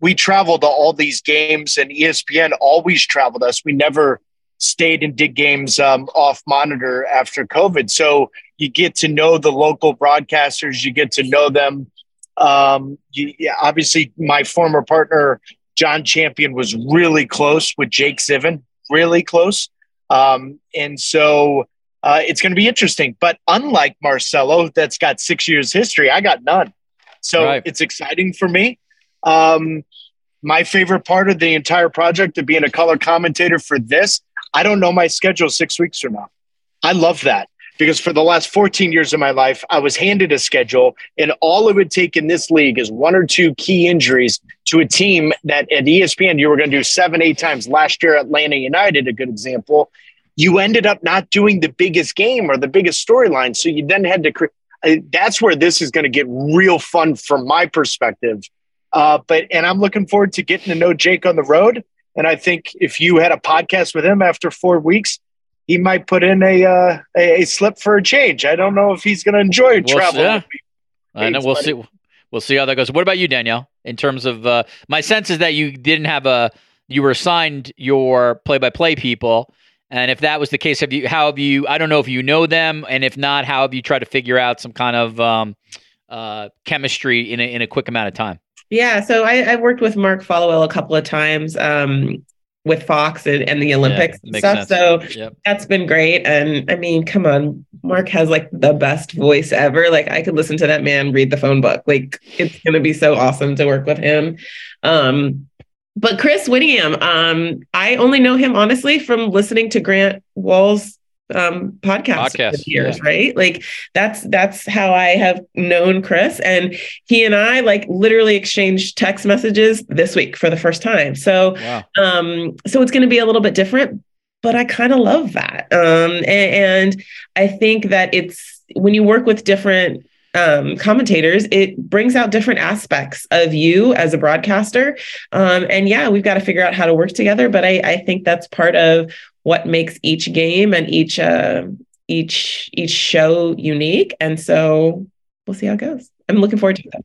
We traveled to all these games, and ESPN always traveled us. We never stayed and did games um, off monitor after COVID. So you get to know the local broadcasters, you get to know them. Um, you, yeah, obviously, my former partner, John Champion, was really close with Jake Zivin, really close. Um, and so uh, it's going to be interesting. But unlike Marcelo, that's got six years history, I got none. So right. it's exciting for me. Um, my favorite part of the entire project of being a color commentator for this, I don't know my schedule six weeks from now. I love that because for the last 14 years of my life, I was handed a schedule, and all it would take in this league is one or two key injuries to a team that at ESPN you were going to do seven, eight times. Last year, Atlanta United, a good example. You ended up not doing the biggest game or the biggest storyline. So you then had to create. That's where this is going to get real fun from my perspective uh, but and I'm looking forward to getting to know Jake on the road. And I think if you had a podcast with him after four weeks, he might put in a uh, a, a, slip for a change. I don't know if he's going to enjoy we'll, travel. Yeah. I know. We'll see. We'll see how that goes. What about you, Danielle? In terms of uh, my sense is that you didn't have a you were assigned your play by play people. And if that was the case, have you? How have you? I don't know if you know them, and if not, how have you tried to figure out some kind of um, uh, chemistry in a, in a quick amount of time? Yeah, so I, I worked with Mark Followill a couple of times um, with Fox and, and the Olympics yeah, and stuff. Sense. So yep. that's been great. And I mean, come on, Mark has like the best voice ever. Like I could listen to that man read the phone book. Like it's gonna be so awesome to work with him. Um, but Chris Wittingham, um, I only know him honestly from listening to Grant Wahl's um podcast, podcast years yeah. right like that's that's how i have known chris and he and i like literally exchanged text messages this week for the first time so wow. um so it's going to be a little bit different but i kind of love that um and, and i think that it's when you work with different um, commentators, it brings out different aspects of you as a broadcaster. Um, and yeah, we've got to figure out how to work together. But I, I think that's part of what makes each game and each uh, each each show unique. And so we'll see how it goes. I'm looking forward to that.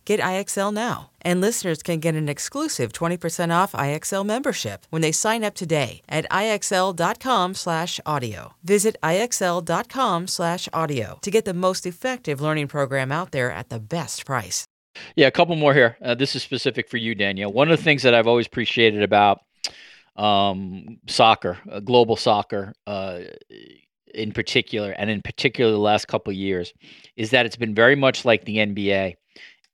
Get IXL now. And listeners can get an exclusive 20% off IXL membership when they sign up today at IXL.com/audio. Visit IXL.com/audio to get the most effective learning program out there at the best price. Yeah, a couple more here. Uh, this is specific for you, Danielle. One of the things that I've always appreciated about um, soccer, uh, global soccer, uh, in particular, and in particular the last couple years, is that it's been very much like the NBA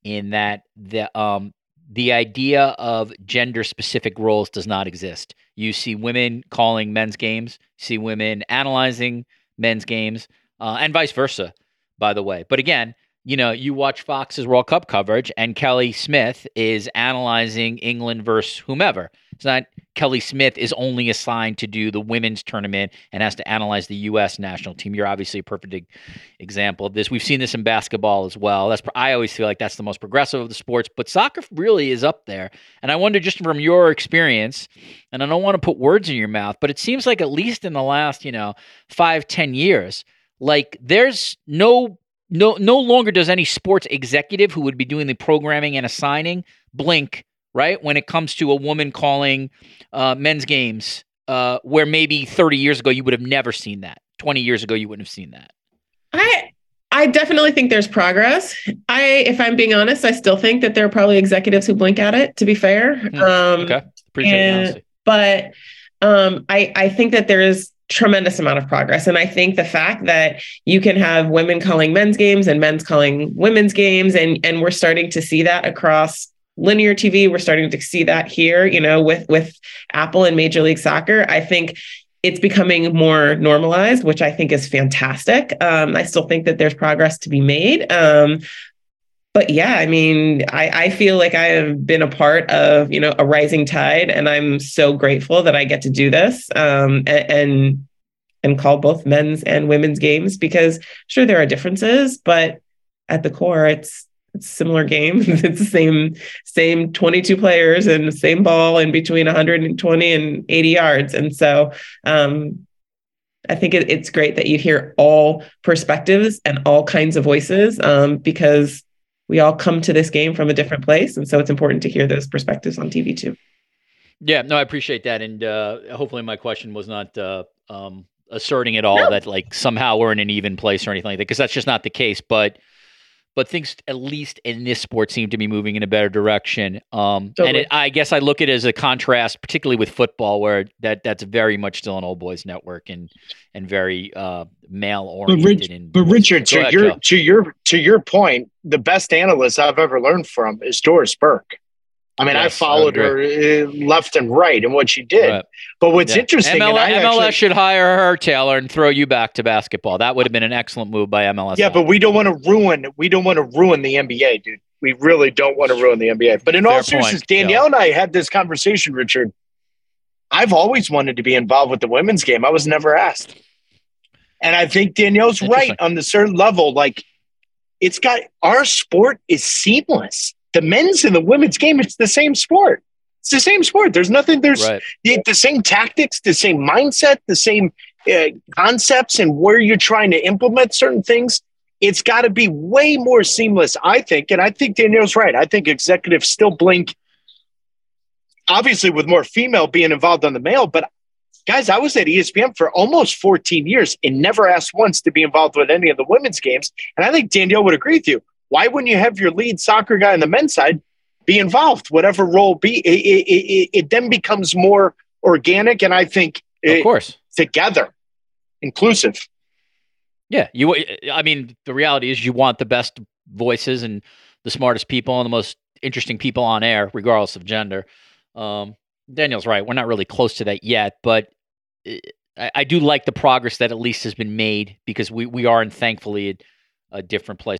in that the um, the idea of gender specific roles does not exist. You see women calling men's games, see women analyzing men's games, uh, and vice versa, by the way. But again, you know, you watch Fox's World Cup coverage, and Kelly Smith is analyzing England versus whomever. It's not Kelly Smith is only assigned to do the women's tournament and has to analyze the U.S. national team. You're obviously a perfect example of this. We've seen this in basketball as well. That's I always feel like that's the most progressive of the sports, but soccer really is up there. And I wonder, just from your experience, and I don't want to put words in your mouth, but it seems like at least in the last, you know, five, ten years, like there's no no no longer does any sports executive who would be doing the programming and assigning blink right? When it comes to a woman calling uh, men's games uh, where maybe 30 years ago you would have never seen that. 20 years ago you wouldn't have seen that. I i definitely think there's progress. I if i'm being honest i still think that there are probably executives who blink at it to be fair. Mm, um, okay. Appreciate and, but um, I, I think that there is tremendous amount of progress. And I think the fact that you can have women calling men's games and men's calling women's games, and and we're starting to see that across linear TV. We're starting to see that here, you know, with with Apple and Major League Soccer. I think it's becoming more normalized, which I think is fantastic. Um, I still think that there's progress to be made. Um, but yeah, I mean, I, I feel like I have been a part of, you know, a rising tide, and I'm so grateful that I get to do this um, and, and and call both men's and women's games because sure there are differences, but at the core, it's it's similar game. it's the same same 22 players and the same ball in between 120 and 80 yards. And so um, I think it, it's great that you hear all perspectives and all kinds of voices um, because we all come to this game from a different place. And so it's important to hear those perspectives on TV too. Yeah, no, I appreciate that. And uh, hopefully my question was not uh, um, asserting at all no. that like somehow we're in an even place or anything like that, because that's just not the case. But but things at least in this sport seem to be moving in a better direction. Um, totally. And it, I guess I look at it as a contrast, particularly with football, where that that's very much still an old boys network and and very uh, male oriented. But, but, Richard, to ahead, your Joe. to your to your point, the best analyst I've ever learned from is Doris Burke. I mean, yes, I followed I her uh, left and right and what she did. Right. But what's yeah. interesting, ML- MLS actually, should hire her, Taylor, and throw you back to basketball. That would have been an excellent move by MLS. Yeah, but we don't want to ruin. We don't want to ruin the NBA, dude. We really don't want to ruin the NBA. But in Fair all seriousness, Danielle and I had this conversation, Richard. I've always wanted to be involved with the women's game. I was never asked, and I think Danielle's right on the certain level. Like, it's got our sport is seamless the men's and the women's game, it's the same sport. It's the same sport. There's nothing, there's right. the, the, same tactics, the same mindset, the same uh, concepts, and where you're trying to implement certain things. It's got to be way more seamless, I think. And I think Danielle's right. I think executives still blink, obviously, with more female being involved on the male. But guys, I was at ESPN for almost 14 years and never asked once to be involved with any of the women's games. And I think Danielle would agree with you why wouldn't you have your lead soccer guy on the men's side be involved, whatever role be? It, it, it, it then becomes more organic, and I think, of course, together, inclusive. Yeah, you. I mean, the reality is, you want the best voices and the smartest people and the most interesting people on air, regardless of gender. Um, Danielle's right; we're not really close to that yet, but I, I, do like the progress that at least has been made because we we are, and thankfully, a, a different place.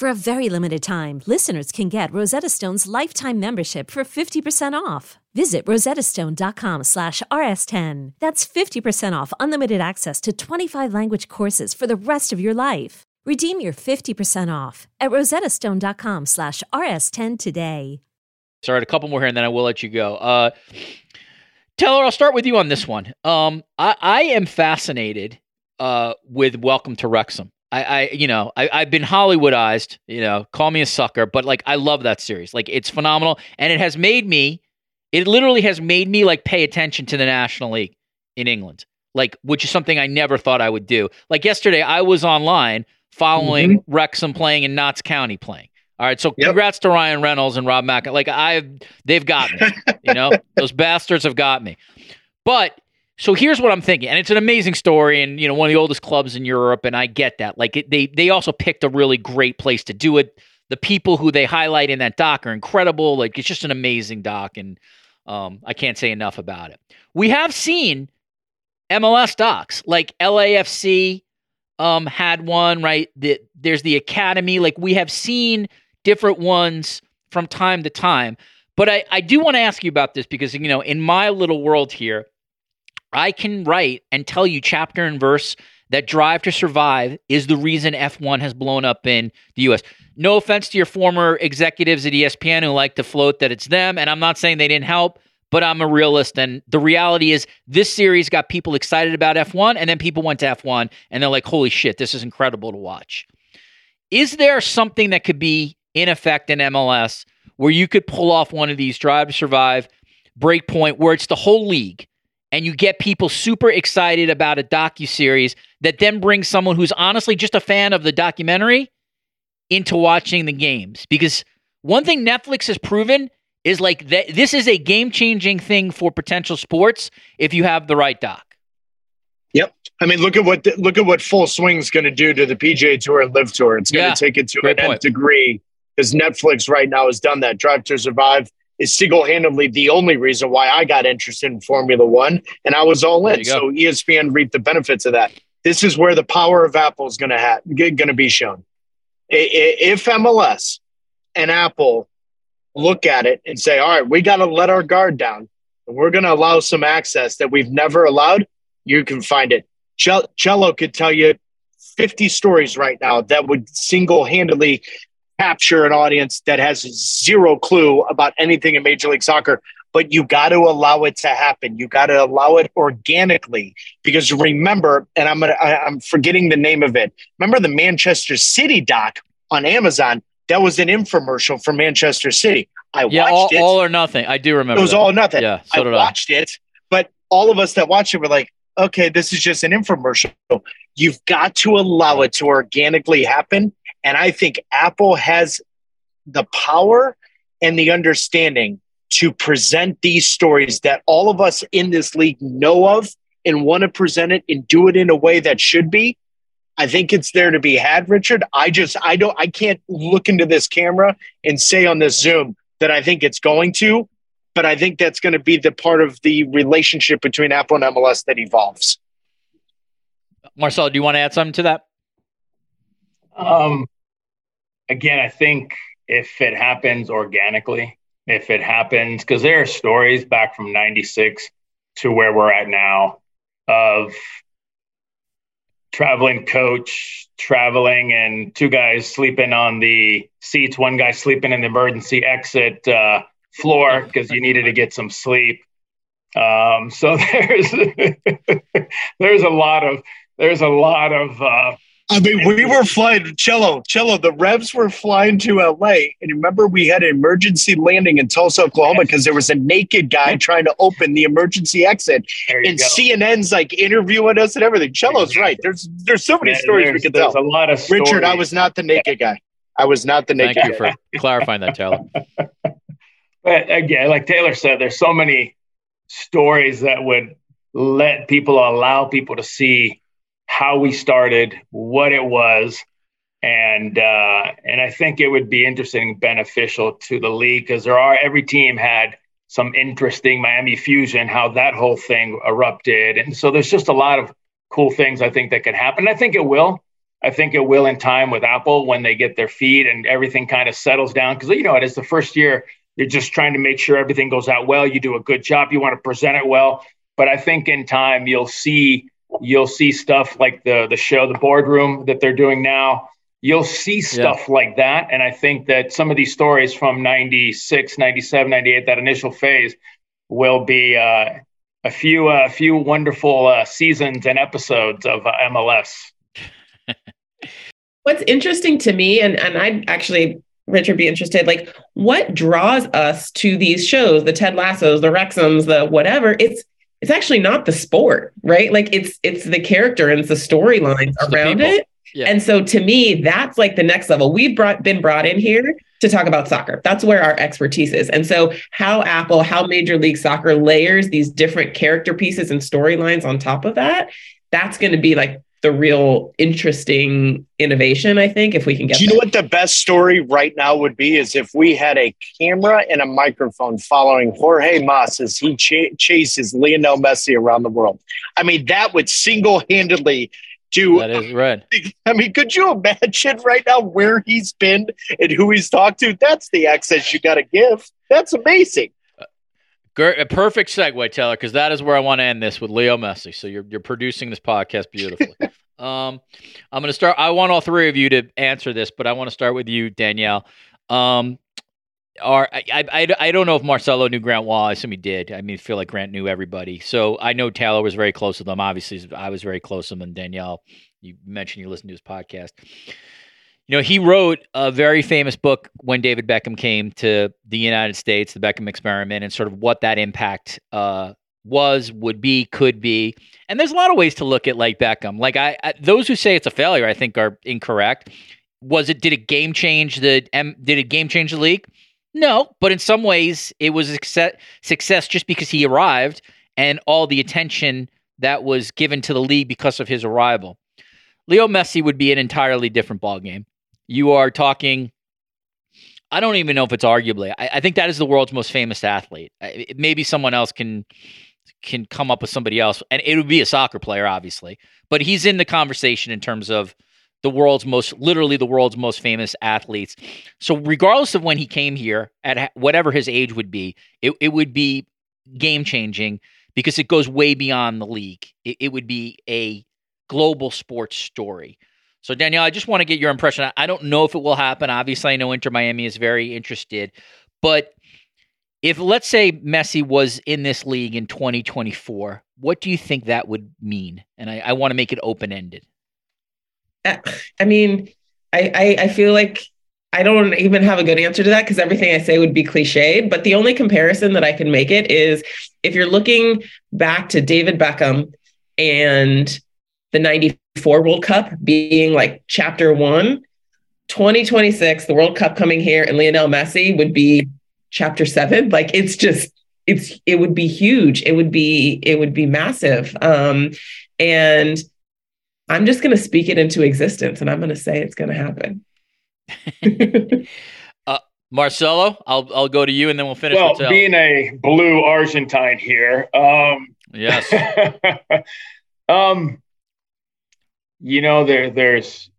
For a very limited time, listeners can get Rosetta Stone's lifetime membership for 50% off. Visit rosettastone.com slash rs10. That's 50% off unlimited access to 25 language courses for the rest of your life. Redeem your 50% off at rosettastone.com slash rs10 today. Sorry, a couple more here and then I will let you go. Uh, Taylor, I'll start with you on this one. Um, I, I am fascinated uh, with Welcome to Wrexham. I, I you know, I, I've been Hollywoodized, you know, call me a sucker, but like I love that series. Like it's phenomenal. And it has made me, it literally has made me like pay attention to the National League in England. Like, which is something I never thought I would do. Like yesterday, I was online following mm-hmm. Wrexham playing and Notts County playing. All right, so yep. congrats to Ryan Reynolds and Rob Mack. Like I, they've got me. you know, those bastards have got me. But so here's what I'm thinking, and it's an amazing story, and you know one of the oldest clubs in Europe, and I get that. Like it, they they also picked a really great place to do it. The people who they highlight in that doc are incredible. Like it's just an amazing doc, and um, I can't say enough about it. We have seen MLS docs like LAFC um, had one, right? The, there's the Academy. Like we have seen different ones from time to time. But I, I do want to ask you about this because, you know, in my little world here, I can write and tell you chapter and verse that Drive to Survive is the reason F1 has blown up in the US. No offense to your former executives at ESPN who like to float that it's them, and I'm not saying they didn't help, but I'm a realist. And the reality is, this series got people excited about F1, and then people went to F1 and they're like, holy shit, this is incredible to watch. Is there something that could be in effect in MLS where you could pull off one of these Drive to Survive, Breakpoint, where it's the whole league, and you get people super excited about a docu series that then brings someone who's honestly just a fan of the documentary into watching the games? Because one thing Netflix has proven is like that this is a game changing thing for potential sports if you have the right doc. Yep. I mean, look at what look at what Full Swing's going to do to the PGA Tour and LIV Tour. It's going Yeah. to take it to Great an point. nth degree because Netflix right now has done that. Drive to Survive is single handedly the only reason why I got interested in Formula One, and I was all in. So ESPN reaped the benefits of that. This is where the power of Apple is going to ha- going to be shown. If MLS and Apple look at it and say, "All right, we got to let our guard down, and we're going to allow some access that we've never allowed," you can find it. Cello could tell you 50 stories right now that would single handedly capture an audience that has zero clue about anything in Major League Soccer. But you got to allow it to happen. You got to allow it organically because remember, and I'm gonna, I, I'm forgetting the name of it. Remember the Manchester City doc on Amazon? That was an infomercial for Manchester City. I Yeah, watched all, it. all or nothing. I do remember. It was that. all or nothing. Yeah, so I did I. watched it, but all of us that watched it were like, okay, this is just an infomercial. You've got to allow it to organically happen. And I think Apple has the power and the understanding to present these stories that all of us in this league know of and want to present it and do it in a way that should be. I think it's there to be had, Richard. I just, I don't, I can't look into this camera and say on this Zoom that I think it's going to, but I think that's going to be the part of the relationship between Apple and MLS that evolves. Marcel, do you want to add something to that? Um, again, I think if it happens organically, if it happens, because there are stories back from 96 to where we're at now of traveling coach traveling and two guys sleeping on the seats, one guy sleeping in the emergency exit uh, floor because you needed to get some sleep. Um, so there's there's a lot of there's a lot of uh, I mean, we were flying cello, cello. The Revs were flying to LA, and remember we had an emergency landing in Tulsa, Oklahoma, because there was a naked guy trying to open the emergency exit, and go. CNN's like interviewing us and everything. Cello's right. There's there's so many There- stories we there's- could there's tell. a lot of stories. Richard, I was not the naked guy. I was not the naked. Thank naked you for clarifying that, Taylor. But again, like Taylor said, there's so many stories that would let people allow people to see how we started, what it was, and uh, and I think it would be interesting, and beneficial to the league because there are every team had some interesting Miami Fusion, how that whole thing erupted, and so there's just a lot of cool things I think that could happen. I think it will. I think it will in time with Apple when they get their feet and everything kind of settles down because you know it is the first year you're just trying to make sure everything goes out well. You do a good job. You want to present it well. But I think in time you'll see you'll see stuff like the the show, the boardroom that they're doing now. You'll see stuff like that. And I think that some of these stories from 96, 97, 98, that initial phase will be uh, a few a few wonderful uh, seasons and episodes of uh, MLS. What's interesting to me, and and I'd actually Richard be interested, like what draws us to these shows, the Ted Lassos, the Wrexhams, the whatever. It's it's actually not the sport, right? Like it's it's the character and it's the storylines It's the around it. Yeah. And so to me, that's like the next level. We've brought been brought in here to talk about soccer. That's where our expertise is. And so how Apple, how Major League Soccer layers these different character pieces and storylines on top of that, that's going to be like the real interesting innovation, I think, if we can get Do you there. know what the best story right now would be? Is if we had a camera and a microphone following Jorge Mas as he ch- chases Lionel Messi around the world. I mean, that would single handedly do. That is right. I mean, could you imagine right now where he's been and who he's talked to? That's the access you got to give. That's amazing. A perfect segue, Taylor, because that is where I want to end this with Leo Messi. So you're you're producing this podcast beautifully. um, I'm going to start. I want all three of you to answer this, but I want to start with you, Danielle. Um, are I, I I don't know if Marcelo knew Grant Wahl. I assume he did. I mean, I feel like Grant knew everybody. So I know Taylor was very close with them. Obviously, I was very close with him. And Danielle, you mentioned you listened to his podcast. You know, he wrote a very famous book when David Beckham came to the United States, the Beckham experiment, and sort of what that impact uh, was, would be, could be. And there's a lot of ways to look at like Beckham. Like I, I those who say it's a failure, I think are incorrect. Was it? Did it game change the? Did it game change the league? No, but in some ways, it was a success just because he arrived and all the attention that was given to the league because of his arrival. Leo Messi would be an entirely different ballgame. You are talking. I don't even know if it's arguably. I, I think that is the world's most famous athlete. maybe someone else can can come up with somebody else, and it would be a soccer player, obviously. But he's in the conversation in terms of the world's most, literally the world's most famous athletes. So, regardless of when he came here, at whatever his age would be, it, it would be game changing because it goes way beyond the league. It, it would be a global sports story. So, Danielle, I just want to get your impression. I don't know if it will happen. Obviously, I know Inter Miami is very interested. But if, let's say, Messi was in this league in 2024, what do you think that would mean? And I, I want to make it open ended. Uh, I mean, I, I, I feel like I don't even have a good answer to that because everything I say would be cliched. But the only comparison that I can make it is if you're looking back to David Beckham and the 94 World Cup being like chapter one, 2026, the World Cup coming here and Lionel Messi would be chapter seven. Like it's just, it's, it would be huge. It would be, it would be massive. Um, and I'm just going to speak it into existence and I'm going to say it's going to happen. uh, Marcelo, I'll, I'll go to you and then we'll finish. Well, being a blue Argentine here. Um, yes. um, you know, there there's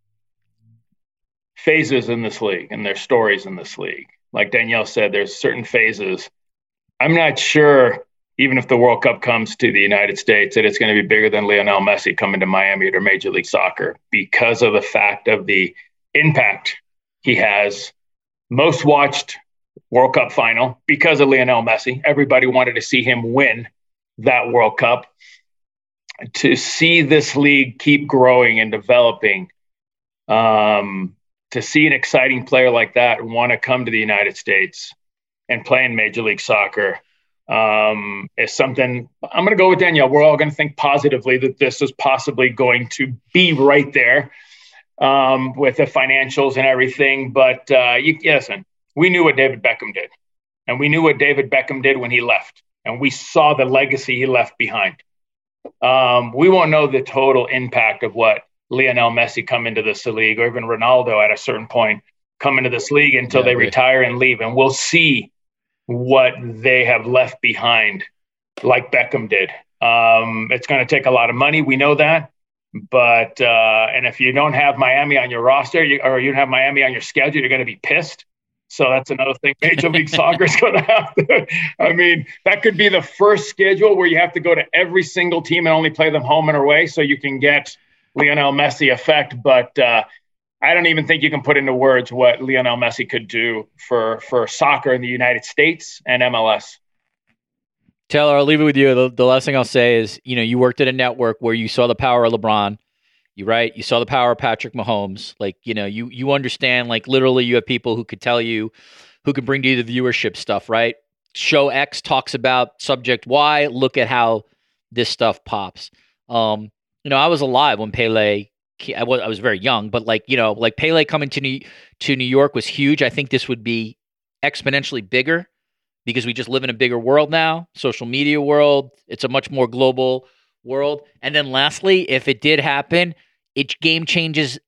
phases in this league and there's stories in this league. Like Danielle said, there's certain phases. I'm not sure, even if the World Cup comes to the United States, that it's going to be bigger than Lionel Messi coming to Miami or Major League Soccer because of the fact of the impact he has. Most watched World Cup final because of Lionel Messi. Everybody wanted to see him win that World Cup to see this league keep growing and developing, um, to see an exciting player like that want to come to the United States and play in Major League Soccer um, is something I'm going to go with Danielle. We're all going to think positively that this is possibly going to be right there um, with the financials and everything. But uh, you, listen, we knew what David Beckham did, and we knew what David Beckham did when he left, and we saw the legacy he left behind um, we won't know the total impact of what Lionel Messi come into this league or even Ronaldo at a certain point come into this league until yeah, they retire and leave. And we'll see what they have left behind, like Beckham did. Um, it's going to take a lot of money. We know that. But, uh, and if you don't have Miami on your roster you, or you don't have Miami on your schedule, you're going to be pissed. So that's another thing Major League Soccer is going to have to. I mean, that could be the first schedule where you have to go to every single team and only play them home and away so you can get Lionel Messi effect. But uh, I don't even think you can put into words what Lionel Messi could do for, for soccer in the United States and MLS. Taylor, I'll leave it with you. The, the last thing I'll say is, you know, you worked at a network where you saw the power of LeBron you right? You saw the power of patrick mahomes. Like you know you you understand like literally you have people who could tell you who can bring to you the viewership stuff right? Show x talks about subject y look at how this stuff pops. Um you know i was alive when pele I was, I was very young but like you know like pele coming to new, to new york was huge. I think this would be exponentially bigger because we just live in a bigger world now social media world. It's a much more global world. And then lastly, if it did happen, it game changes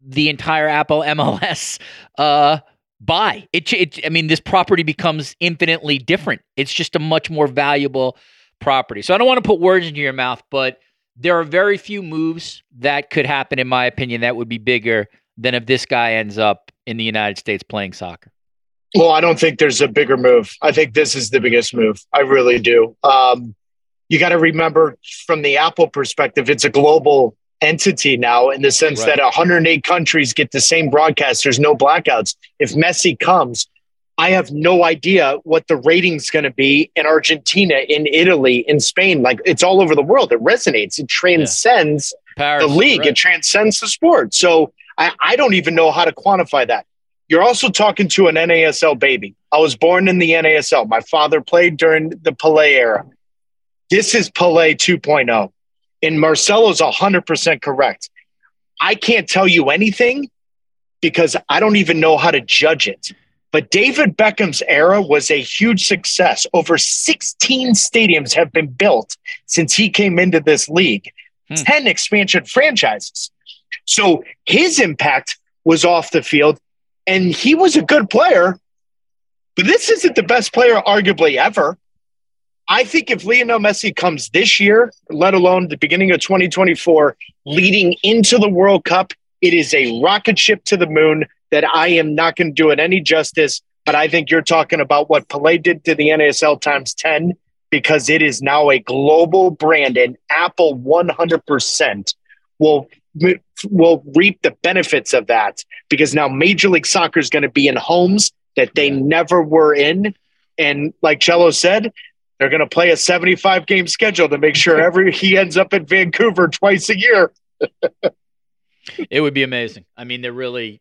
the entire Apple MLS uh, buy. It, it, I mean, this property becomes infinitely different. It's just a much more valuable property. So I don't want to put words into your mouth, but there are very few moves that could happen, in my opinion, that would be bigger than if this guy ends up in the United States playing soccer. Well, I don't think there's a bigger move. I think this is the biggest move. I really do. Um, you got to remember from the Apple perspective, it's a global entity now in the sense right. that 108 countries get the same broadcast. There's no blackouts. If Messi comes, I have no idea what the rating's going to be in Argentina, in Italy, in Spain. Like it's all over the world. It resonates. It transcends yeah. Paris, the league. Right. It transcends the sport. So I, I don't even know how to quantify that. You're also talking to an NASL baby. I was born in the NASL. My father played during the Pelé era. This is Pelé 2.0. And Marcelo's 100% correct. I can't tell you anything because I don't even know how to judge it. But David Beckham's era was a huge success. Over 16 stadiums have been built since he came into this league, hmm. 10 expansion franchises. So his impact was off the field, and he was a good player. But this isn't the best player, arguably, ever. I think if Lionel Messi comes this year, let alone the beginning of 2024, leading into the World Cup, it is a rocket ship to the moon that I am not going to do it any justice. But I think you're talking about what Pelé did to the NASL times 10 because it is now a global brand and Apple 100% will will reap the benefits of that because now Major League Soccer is going to be in homes that they never were in. And like Cello said, they're going to play a 75 game schedule to make sure every he ends up in Vancouver twice a year. it would be amazing. I mean, there really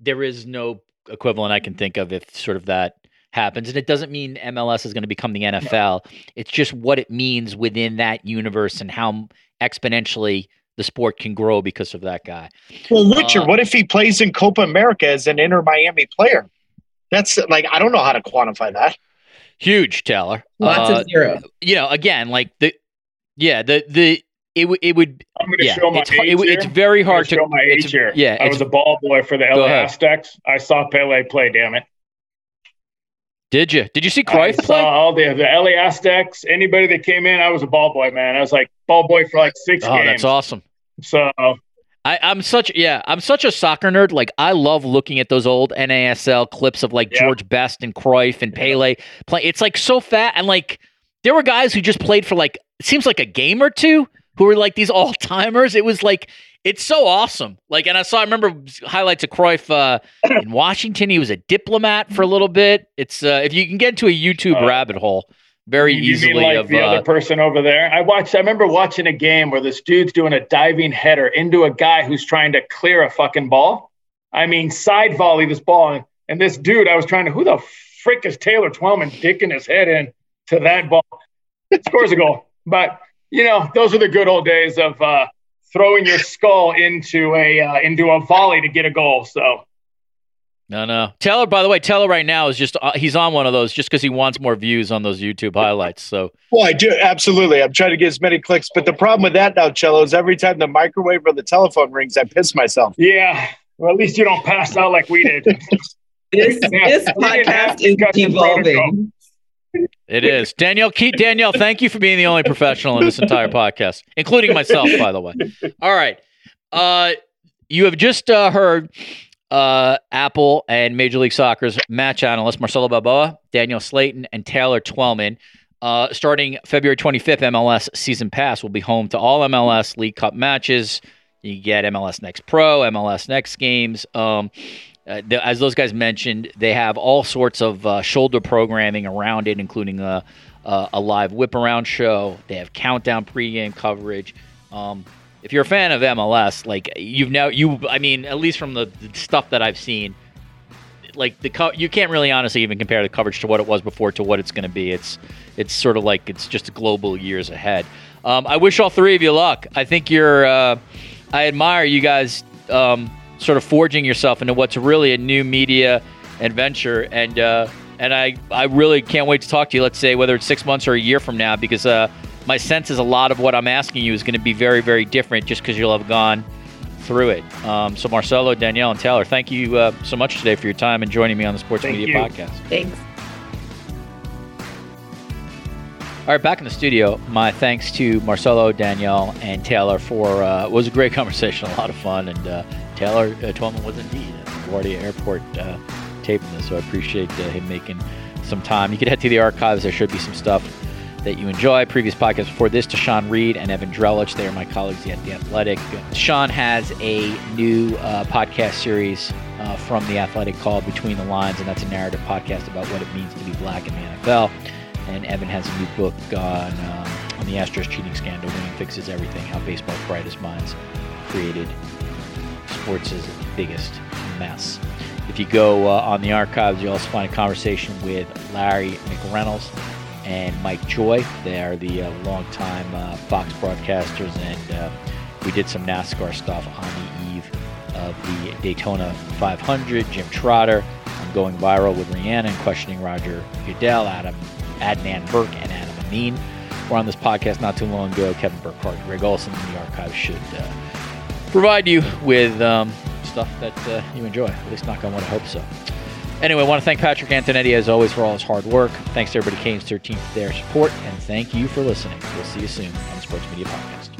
there is no equivalent I can think of if sort of that happens. And it doesn't mean MLS is going to become the NFL. It's just what it means within that universe and how exponentially the sport can grow because of that guy. Well, Richard, uh, what if he plays in Copa America as an Inter Miami player? That's like I don't know how to quantify that. Huge, Taylor. Lots uh, of zero. You know, again, like the yeah, the the it would it would. I'm going to yeah, show my it's, age. It, it's very hard to show my age here. Yeah, I was a ball boy for the LA Aztecs. I saw Pele play. Damn it. Did you? Did you see Cruyff I play? Saw all the the LA Aztecs. Anybody that came in, I was a ball boy, man. I was like ball boy for like six oh, games. that's awesome. So I, am such yeah, I'm such a soccer nerd. Like I love looking at those old NASL clips of like George Best and Cruyff and Pele play. It's like so fat and like there were guys who just played for like it seems like a game or two who were like these all timers. It was like it's so awesome. Like, and I saw I remember highlights of Cruyff uh, in Washington. He was a diplomat for a little bit. It's uh, if you can get into a YouTube uh, rabbit hole very you easily. Like of, the uh, other person over there. I watched. I remember watching a game where this dude's doing a diving header into a guy who's trying to clear a fucking ball. I mean, side volley this ball, and, and this dude, I was trying to. Who the frick is Taylor Twellman dicking his head in to that ball? Scores a goal, but you know, those are the good old days of uh, throwing your skull into a uh, into a volley to get a goal. So. No, no. Taylor, by the way, Taylor right now is just uh, he's on one of those just because he wants more views on those YouTube highlights. So, well, I do absolutely. I'm trying to get as many clicks, but the problem with that now, Cello, is every time the microwave or the telephone rings, I piss myself. Yeah. Well, at least you don't pass out like we did. this, this podcast is evolving. It is. Danielle, keep, Danielle, thank you for being the only professional in this entire podcast, including myself, by the way. All right. Uh, you have just uh, heard uh, Apple and Major League Soccer's match analysts Marcelo Balboa, Danielle Slaton, and Taylor Twellman. Uh, starting February 25th, MLS Season Pass will be home to all MLS League Cup matches. You get MLS Next Pro, MLS Next games. Um, uh, as those guys mentioned, they have all sorts of uh, shoulder programming around it, including a, a, a, live whip around show. They have countdown pregame coverage. Um, if you're a fan of MLS, like you've now you, I mean, at least from the, the stuff that I've seen, like the co- you can't really honestly even compare the coverage to what it was before to what it's going to be. It's it's sort of like it's just global years ahead. Um, I wish all three of you luck. I think you're. Uh, I admire you guys. Um, sort of forging yourself into what's really a new media adventure. And uh, and I I really can't wait to talk to you. Let's say whether it's six months or a year from now, because uh, my sense is a lot of what I'm asking you is going to be very very different, just because you'll have gone through it. Um, so Marcelo, Danielle, and Taylor, thank you uh, so much today for your time and joining me on the Sports thank Media you. Podcast. Thanks. All right, back in the studio. My thanks to Marcelo, Danielle, and Taylor for uh, was a great conversation, a lot of fun, and uh, Taylor uh, Twellman was indeed at LaGuardia Airport uh, taping this, so I appreciate uh, him making some time. You can head to the archives. There should be some stuff that you enjoy. Previous podcasts before this to Sean Reed and Evan Drellich. They are my colleagues at The Athletic. Sean has a new uh, podcast series uh, from The Athletic called Between the Lines, and that's a narrative podcast about what it means to be black in the NFL. And Evan has a new book on, um, on the Astros cheating scandal, Winning Fixes Everything, How Baseball's Brightest Minds Created sports' biggest mess. If you go uh, on the archives, you'll also find a conversation with Larry McReynolds and Mike Joy. They are the uh, longtime uh, Fox broadcasters, and uh, we did some NASCAR stuff on the eve of the Daytona 500. Jim Trotter I'm Going Viral with Rhiannon, questioning Roger Goodell, Adam Adnan Virk, and Adam Amin were on this podcast not too long ago. Kevin Burkhardt, Greg Olsen, the archives should uh, provide you with um, stuff that uh, you enjoy. At least knock on wood, I hope so. Anyway, I want to thank Patrick Antonetti as always for all his hard work. Thanks to everybody Canes 13 for their support, and thank you for listening. We'll see you soon on the Sports Media Podcast.